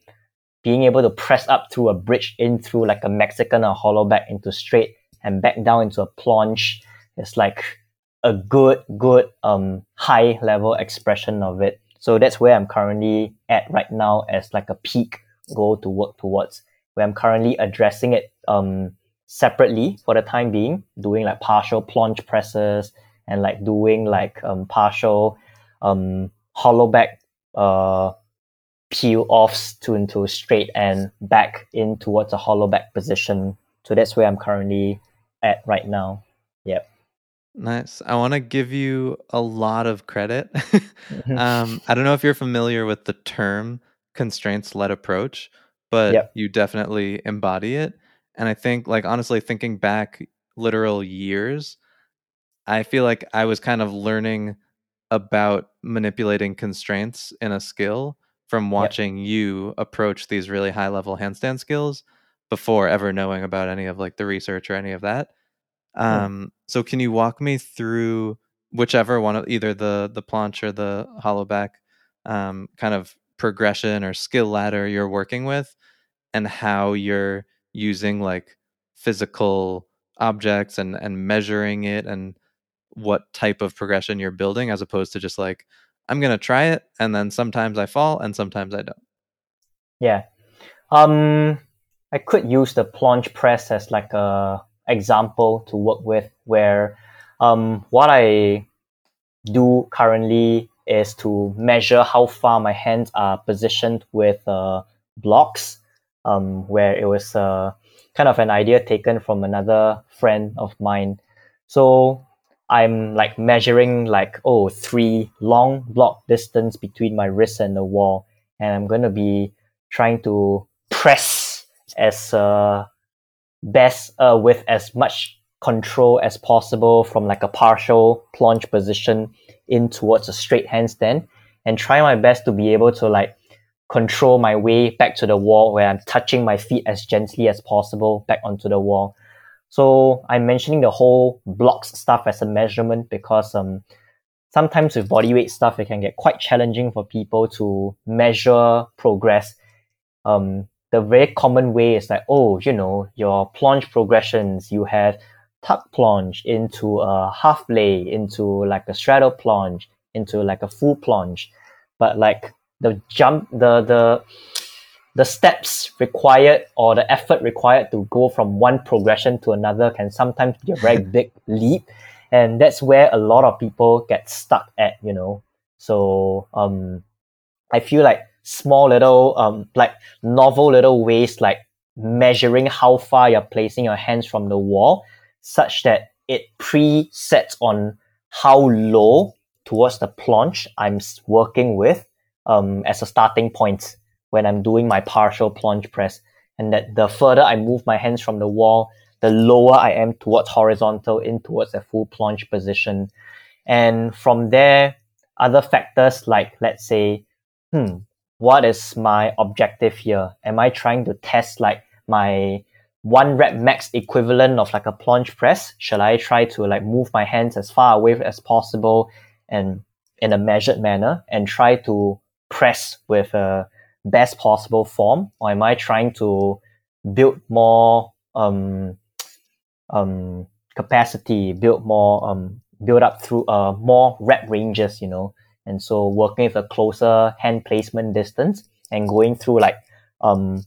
being able to press up through a bridge in through like a Mexican or hollow back into straight and back down into a planche is like a good, good um high level expression of it. So that's where I'm currently at right now as like a peak goal to work towards. Where I'm currently addressing it um separately for the time being, doing like partial planche presses and like doing like um partial um hollow back uh peel offs to into straight and back in towards a hollow back position. So that's where I'm currently at right now. Yep. Nice. I want to give you a lot of credit. um, I don't know if you're familiar with the term constraints led approach, but Yep. you definitely embody it. And I think, like, honestly, thinking back literal years, I feel like I was kind of learning about manipulating constraints in a skill from watching you approach these really high level handstand skills before ever knowing about any of like the research or any of that. Um, so can you walk me through whichever one of either the the planche or the hollow back um, kind of progression or skill ladder you're working with and how you're using like physical objects and and measuring it and what type of progression you're building as opposed to just like I'm to try it and then sometimes I fall and sometimes I don't. Yeah. Um, I could use the planche press as like a example to work with where um, what I do currently is to measure how far my hands are positioned with uh, blocks um, where it was uh, kind of an idea taken from another friend of mine. So I'm like measuring like oh three long block distance between my wrist and the wall, and I'm gonna be trying to press as uh, best uh, with as much control as possible from like a partial planche position in towards a straight handstand, and try my best to be able to like control my way back to the wall where I'm touching my feet as gently as possible back onto the wall. So I'm mentioning the whole blocks stuff as a measurement because um sometimes with bodyweight stuff it can get quite challenging for people to measure progress. Um the very common way is like, oh, you know, your planche progressions, you have tuck planche into a half lay, into like a straddle planche, into like a full planche. But like the jump the the the steps required or the effort required to go from one progression to another can sometimes be a very big leap. And that's where a lot of people get stuck at you know. So um i feel like small little um like novel little ways like measuring how far you're placing your hands from the wall such that it presets on how low towards the planche i'm working with um as a starting point when I'm doing my partial planche press. And that the further I move my hands from the wall, the lower I am towards horizontal in towards a full planche position. And from there, other factors like, let's say, hmm, what is my objective here? Am I trying to test like my one rep max equivalent of like a planche press? Shall I try to like move my hands as far away as possible and in a measured manner and try to press with a best possible form? Or am I trying to build more um, um, capacity, build more um, build up through uh, more rep ranges, you know? And so working with a closer hand placement distance and going through like um,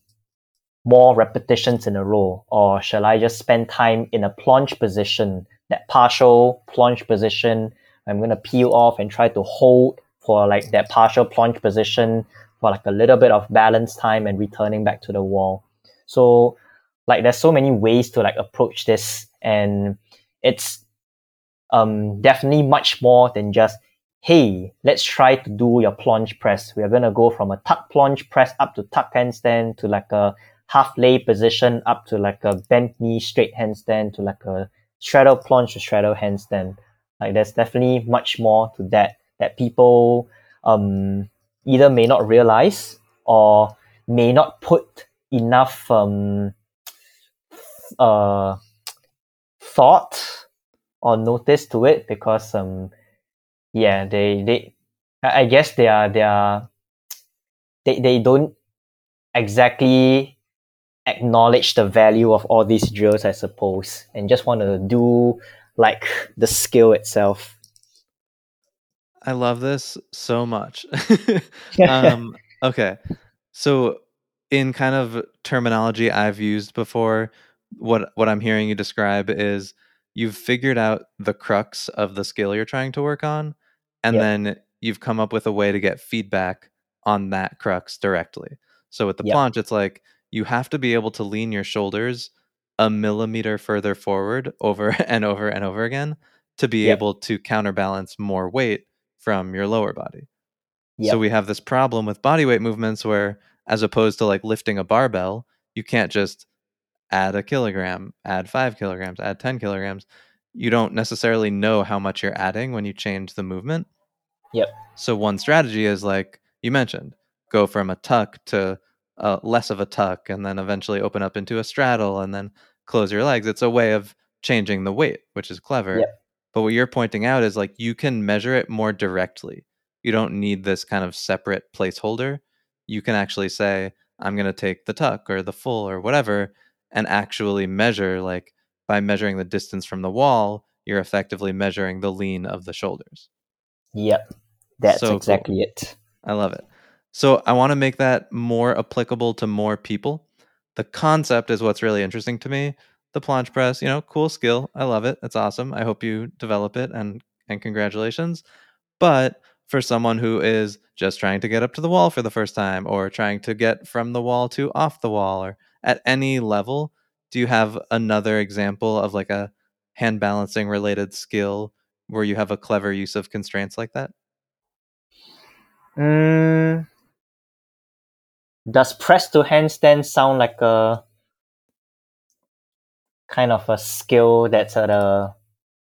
more repetitions in a row? Or shall I just spend time in a planche position, that partial planche position? I'm to peel off and try to hold for like that partial planche position for like a little bit of balance time and returning back to the wall. So like there's so many ways to like approach this and it's um definitely much more than just hey, let's try to do your planche press. We are going to go from a tuck planche press up to tuck handstand to like a half lay position up to like a bent knee straight handstand to like a straddle planche to straddle handstand. Like there's definitely much more to that that people um, either may not realize or may not put enough um, uh, thought or notice to it because um, yeah they they I guess they are they are they, they don't exactly acknowledge the value of all these drills, I suppose, and just want to do like the skill itself. I love this so much. um, okay. So, in kind of terminology I've used before, what what I'm hearing you describe is you've figured out the crux of the skill you're trying to work on, and yep. then you've come up with a way to get feedback on that crux directly. So with the yep. planche, it's like you have to be able to lean your shoulders a millimeter further forward over and over and over again to be yep. able to counterbalance more weight from your lower body. Yep. So we have this problem with body weight movements where as opposed to like lifting a barbell, you can't just add a kilogram, add 5 kilograms, add 10 kilograms. You don't necessarily know how much you're adding when you change the movement. Yep. So one strategy is like you mentioned, go from a tuck to uh, less of a tuck and then eventually open up into a straddle and then close your legs. It's a way of changing the weight, which is clever. Yep. But what you're pointing out is like you can measure it more directly. You don't need this kind of separate placeholder. You can actually say, I'm going to take the tuck or the full or whatever and actually measure, like by measuring the distance from the wall, you're effectively measuring the lean of the shoulders. Yep. That's so exactly cool. it. I love it. So I want to make that more applicable to more people. The concept is what's really interesting to me. The planche press, you know, cool skill. I love it. It's awesome. I hope you develop it and and congratulations. But for someone who is just trying to get up to the wall for the first time or trying to get from the wall to off the wall or at any level, do you have another example of like a hand balancing related skill where you have a clever use of constraints like that? Mm, does press to handstand sound like a kind of a skill that's at a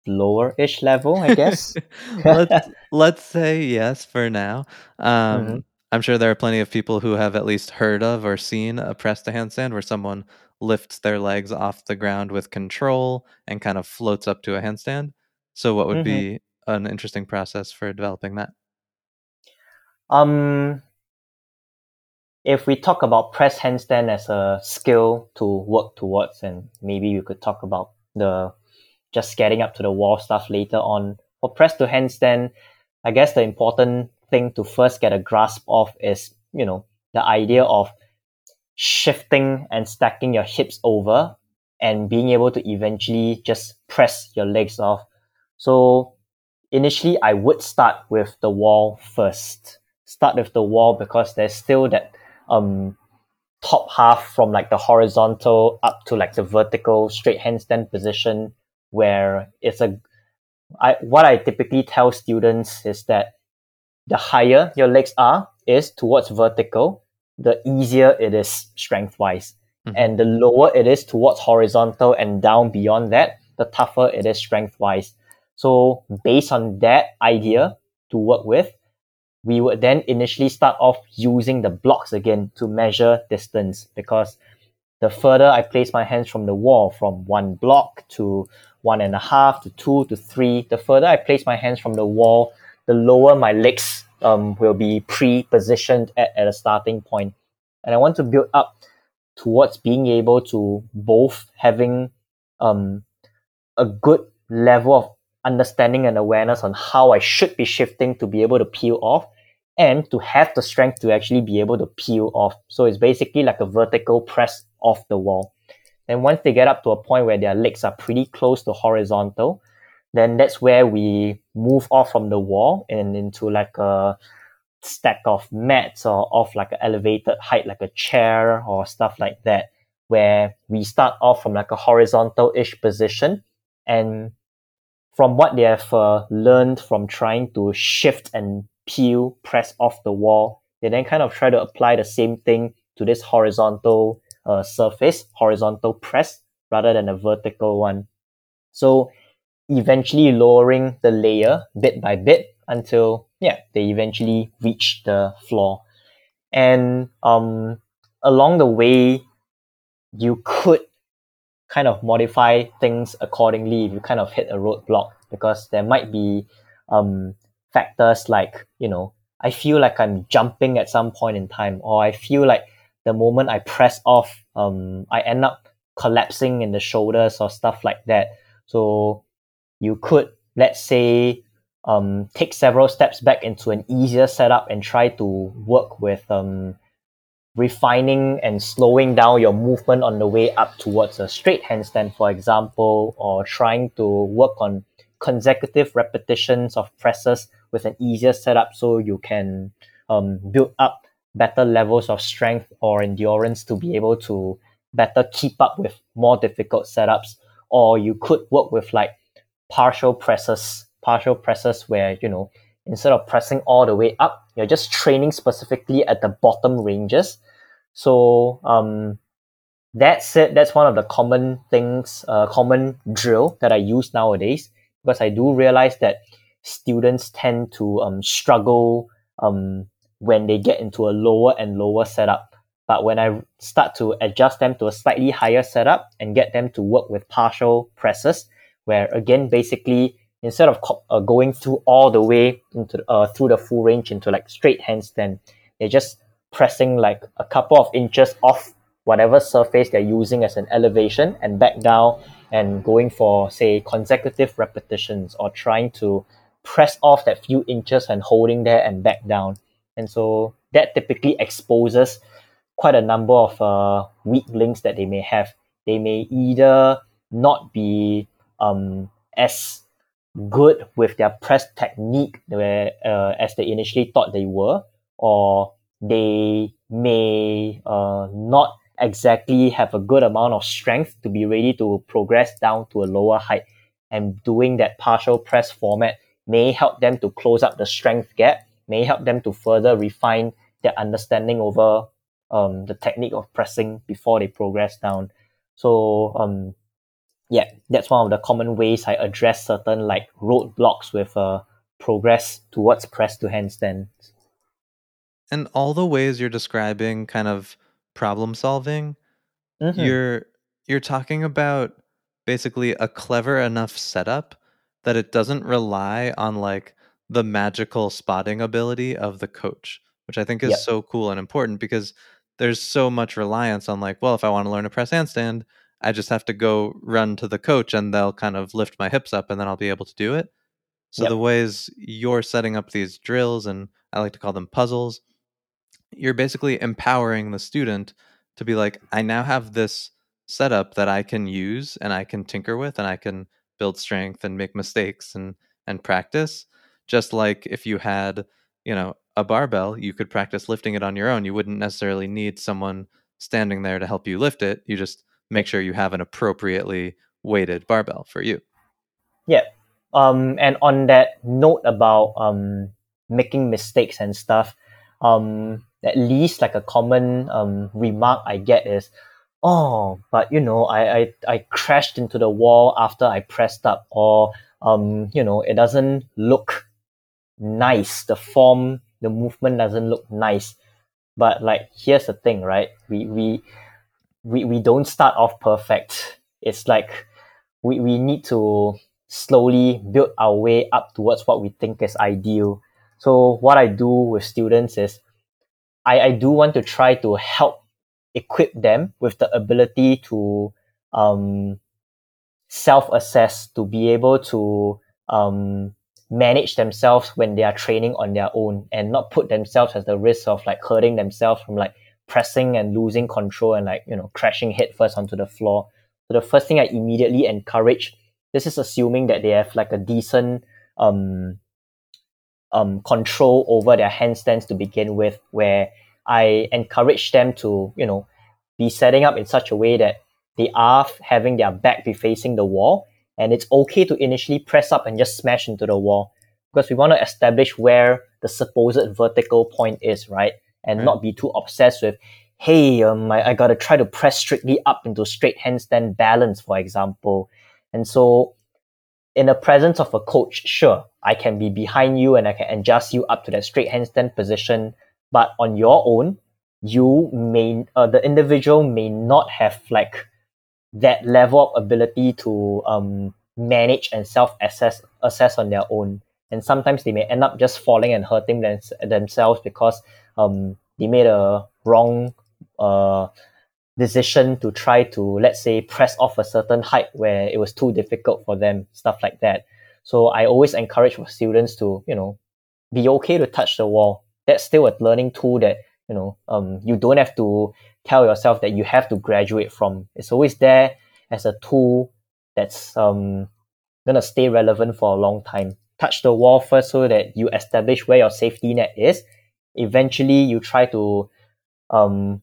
lower ish level, I guess? let's, let's say yes for now. Um, mm-hmm. I'm sure there are plenty of people who have at least heard of or seen a press to handstand where someone lifts their legs off the ground with control and kind of floats up to a handstand. So, what would mm-hmm. be an interesting process for developing that? Um, if we talk about press handstand as a skill to work towards, and maybe we could talk about the just getting up to the wall stuff later on. For press to handstand, I guess the important thing to first get a grasp of is, you know, the idea of shifting and stacking your hips over and being able to eventually just press your legs off. So initially I would start with the wall first. Start with the wall because there's still that um top half from like the horizontal up to like the vertical straight handstand position where it's a I what I typically tell students is that the higher your legs are is towards vertical, the easier it is strength wise. Mm-hmm. And the lower it is towards horizontal and down beyond that, the tougher it is strength wise. So based on that idea to work with, we would then initially start off using the blocks again to measure distance because the further I place my hands from the wall, from one block to one and a half to two to three, the further I place my hands from the wall, the lower my legs um, will be pre-positioned at, at a starting point. And I want to build up towards being able to both having um, a good level of understanding and awareness on how I should be shifting to be able to peel off and to have the strength to actually be able to peel off. So it's basically like a vertical press off the wall. And once they get up to a point where their legs are pretty close to horizontal, then that's where we move off from the wall and into like a stack of mats or off like an elevated height, like a chair or stuff like that, where we start off from like a horizontal-ish position. And from what they have uh, learned from trying to shift and peel, press off the wall, they then kind of try to apply the same thing to this horizontal uh, surface, horizontal press, rather than a vertical one. So eventually lowering the layer bit by bit until yeah they eventually reach the floor and um, along the way you could kind of modify things accordingly if you kind of hit a roadblock because there might be um, factors like you know i feel like i'm jumping at some point in time or i feel like the moment i press off um, i end up collapsing in the shoulders or stuff like that. So you could, let's say, um, take several steps back into an easier setup and try to work with um, refining and slowing down your movement on the way up towards a straight handstand, for example, or trying to work on consecutive repetitions of presses with an easier setup so you can um, build up better levels of strength or endurance to be able to better keep up with more difficult setups. Or you could work with like partial presses, partial presses where, you know, instead of pressing all the way up, you're just training specifically at the bottom ranges. So um, that's it. That's one of the common things, uh, common drill that I use nowadays because I do realize that students tend to um, struggle um, when they get into a lower and lower setup. But when I start to adjust them to a slightly higher setup and get them to work with partial presses, where again basically instead of uh, going through all the way into uh, through the full range into like straight handstand, they're just pressing like a couple of inches off whatever surface they're using as an elevation and back down and going for say consecutive repetitions or trying to press off that few inches and holding there and back down. And so that typically exposes quite a number of uh, weak links that they may have. They may either not be um, as good with their press technique where, uh, as they initially thought they were, or they may uh, not exactly have a good amount of strength to be ready to progress down to a lower height. And doing that partial press format may help them to close up the strength gap, may help them to further refine their understanding over um, the technique of pressing before they progress down. So um, yeah, that's one of the common ways I address certain like roadblocks with uh, progress towards press to handstand. And all the ways you're describing kind of problem solving, mm-hmm. you're you're talking about basically a clever enough setup that it doesn't rely on like the magical spotting ability of the coach, which I think is yep. so cool and important because there's so much reliance on like, well, if I want to learn a press handstand, I just have to go run to the coach and they'll kind of lift my hips up and then I'll be able to do it. So yep. the ways you're setting up these drills and I like to call them puzzles, you're basically empowering the student to be like, I now have this setup that I can use and I can tinker with and I can build strength and make mistakes and and practice. Just like if you had, you know, a barbell, you could practice lifting it on your own. You wouldn't necessarily need someone standing there to help you lift it. You just make sure you have an appropriately weighted barbell for you. Yeah. Um, and on that note about um, making mistakes and stuff, um, at least like a common um, remark I get is, oh, but you know, I, I, I crashed into the wall after I pressed up, or, um, you know, it doesn't look nice. The form, the movement doesn't look nice. But like, here's the thing, right? We, we, we, we don't start off perfect. It's like we, we need to slowly build our way up towards what we think is ideal. So what I do with students is I, I do want to try to help equip them with the ability to um, self-assess, to be able to um, manage themselves when they are training on their own and not put themselves at the risk of like hurting themselves from like pressing and losing control and like you know crashing headfirst onto the floor. So the first thing I immediately encourage, this is assuming that they have like a decent um um control over their handstands to begin with, where I encourage them to, you know, be setting up in such a way that they are having their back be facing the wall and it's okay to initially press up and just smash into the wall because we want to establish where the supposed vertical point is, right? And right. not be too obsessed with, hey, um, I, I got to try to press strictly up into straight handstand balance, for example. And so, in the presence of a coach, sure, I can be behind you and I can adjust you up to that straight handstand position. But on your own, you may, uh, the individual may not have like that level of ability to um, manage and self assess assess on their own. And sometimes they may end up just falling and hurting them, themselves because um, they made a wrong uh, decision to try to, let's say, press off a certain height where it was too difficult for them, stuff like that. So I always encourage for students to, you know, be okay to touch the wall. That's still a learning tool that, you know, um, you don't have to tell yourself that you have to graduate from. It's always there as a tool that's um, going to stay relevant for a long time. Touch the wall first so that you establish where your safety net is. Eventually, you try to um,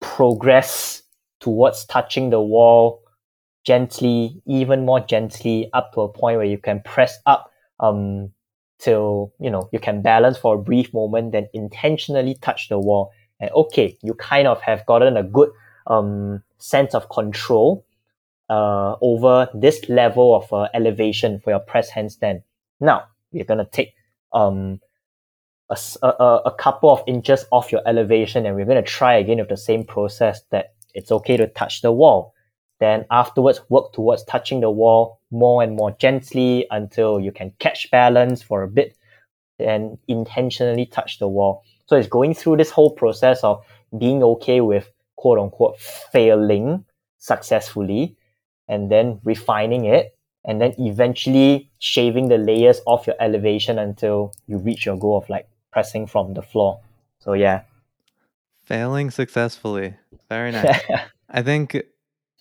progress towards touching the wall gently, even more gently, up to a point where you can press up um, till you know you can balance for a brief moment, then intentionally touch the wall and okay, you kind of have gotten a good um, sense of control uh, over this level of uh, elevation for your press handstand. Now, we're to take um, a, a, a couple of inches off your elevation and we're going to try again with the same process that it's okay to touch the wall. Then afterwards, work towards touching the wall more and more gently until you can catch balance for a bit and intentionally touch the wall. So it's going through this whole process of being okay with quote unquote failing successfully and then refining it and then eventually shaving the layers off your elevation until you reach your goal of like pressing from the floor. So yeah. Failing successfully. Very nice. I think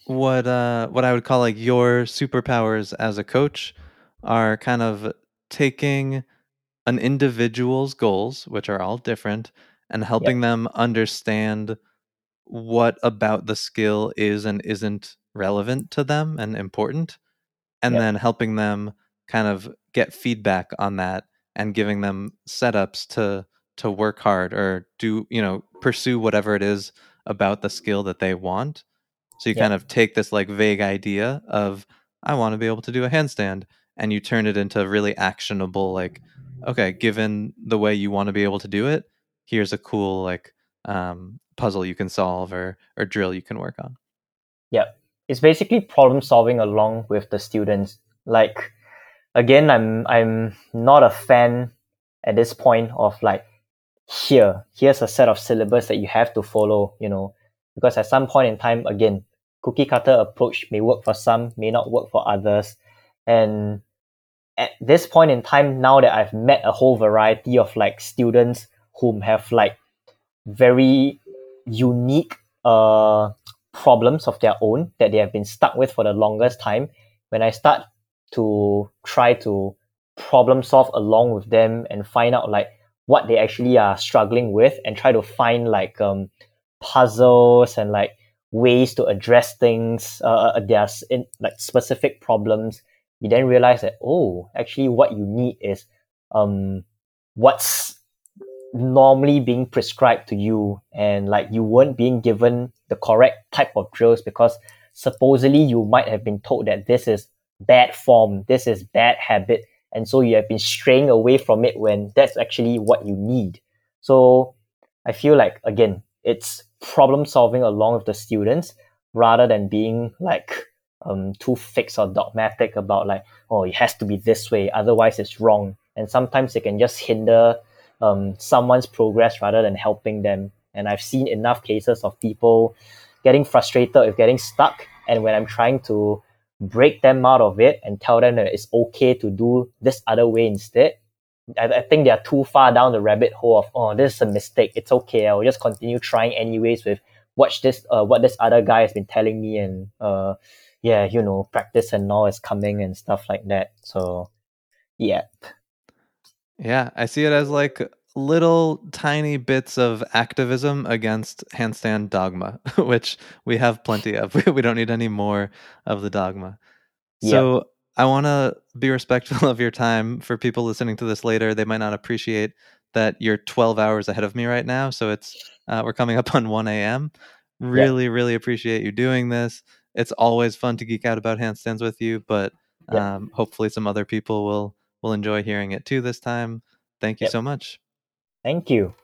what uh what I would call like your superpowers as a coach are kind of taking an individual's goals, which are all different, and helping yep. them understand what about the skill is and isn't relevant to them and important, and yep. then helping them kind of get feedback on that and giving them setups to to work hard or do you know pursue whatever it is about the skill that they want so you yep. kind of take this like vague idea of i want to be able to do a handstand and you turn it into really actionable like okay, given the way you want to be able to do it, here's a cool like um, puzzle you can solve or or drill you can work on. Yeah, it's basically problem solving along with the students. Like again, I'm I'm not a fan at this point of like here here's a set of syllabus that you have to follow. You know, because at some point in time, again, cookie cutter approach may work for some, may not work for others, and at this point in time, now that I've met a whole variety of like students whom have like very unique uh problems of their own that they have been stuck with for the longest time, when I start to try to problem solve along with them and find out like what they actually are struggling with and try to find like um puzzles and like ways to address things uh, uh their in, like specific problems. You then realize that oh actually what you need is um what's normally being prescribed to you and like you weren't being given the correct type of drills because supposedly you might have been told that this is bad form. This is bad habit. And so you have been straying away from it when that's actually what you need. So i feel like again it's problem solving along with the students rather than being like um, too fixed or dogmatic about like oh it has to be this way otherwise it's wrong. And sometimes it can just hinder um, someone's progress rather than helping them. And i've seen enough cases of people getting frustrated with getting stuck. And when i'm trying to break them out of it and tell them that it's okay to do this other way instead. I, I think they are too far down the rabbit hole of oh this is a mistake. It's okay. I'll just continue trying anyways with watch this uh, what this other guy has been telling me and uh yeah you know practice and all is coming and stuff like that. So yeah. Yeah i see it as like little tiny bits of activism against handstand dogma which we have plenty of we don't need any more of the dogma so yep. I want to be respectful of your time for people listening to this later. They might not appreciate that you're 12 hours ahead of me right now. So it's uh, we're coming up on 1 a.m. Really, yeah. really appreciate you doing this. It's always fun to geek out about handstands with you, but um, hopefully some other people will will enjoy hearing it too this time. Thank you yep. so much. Thank you.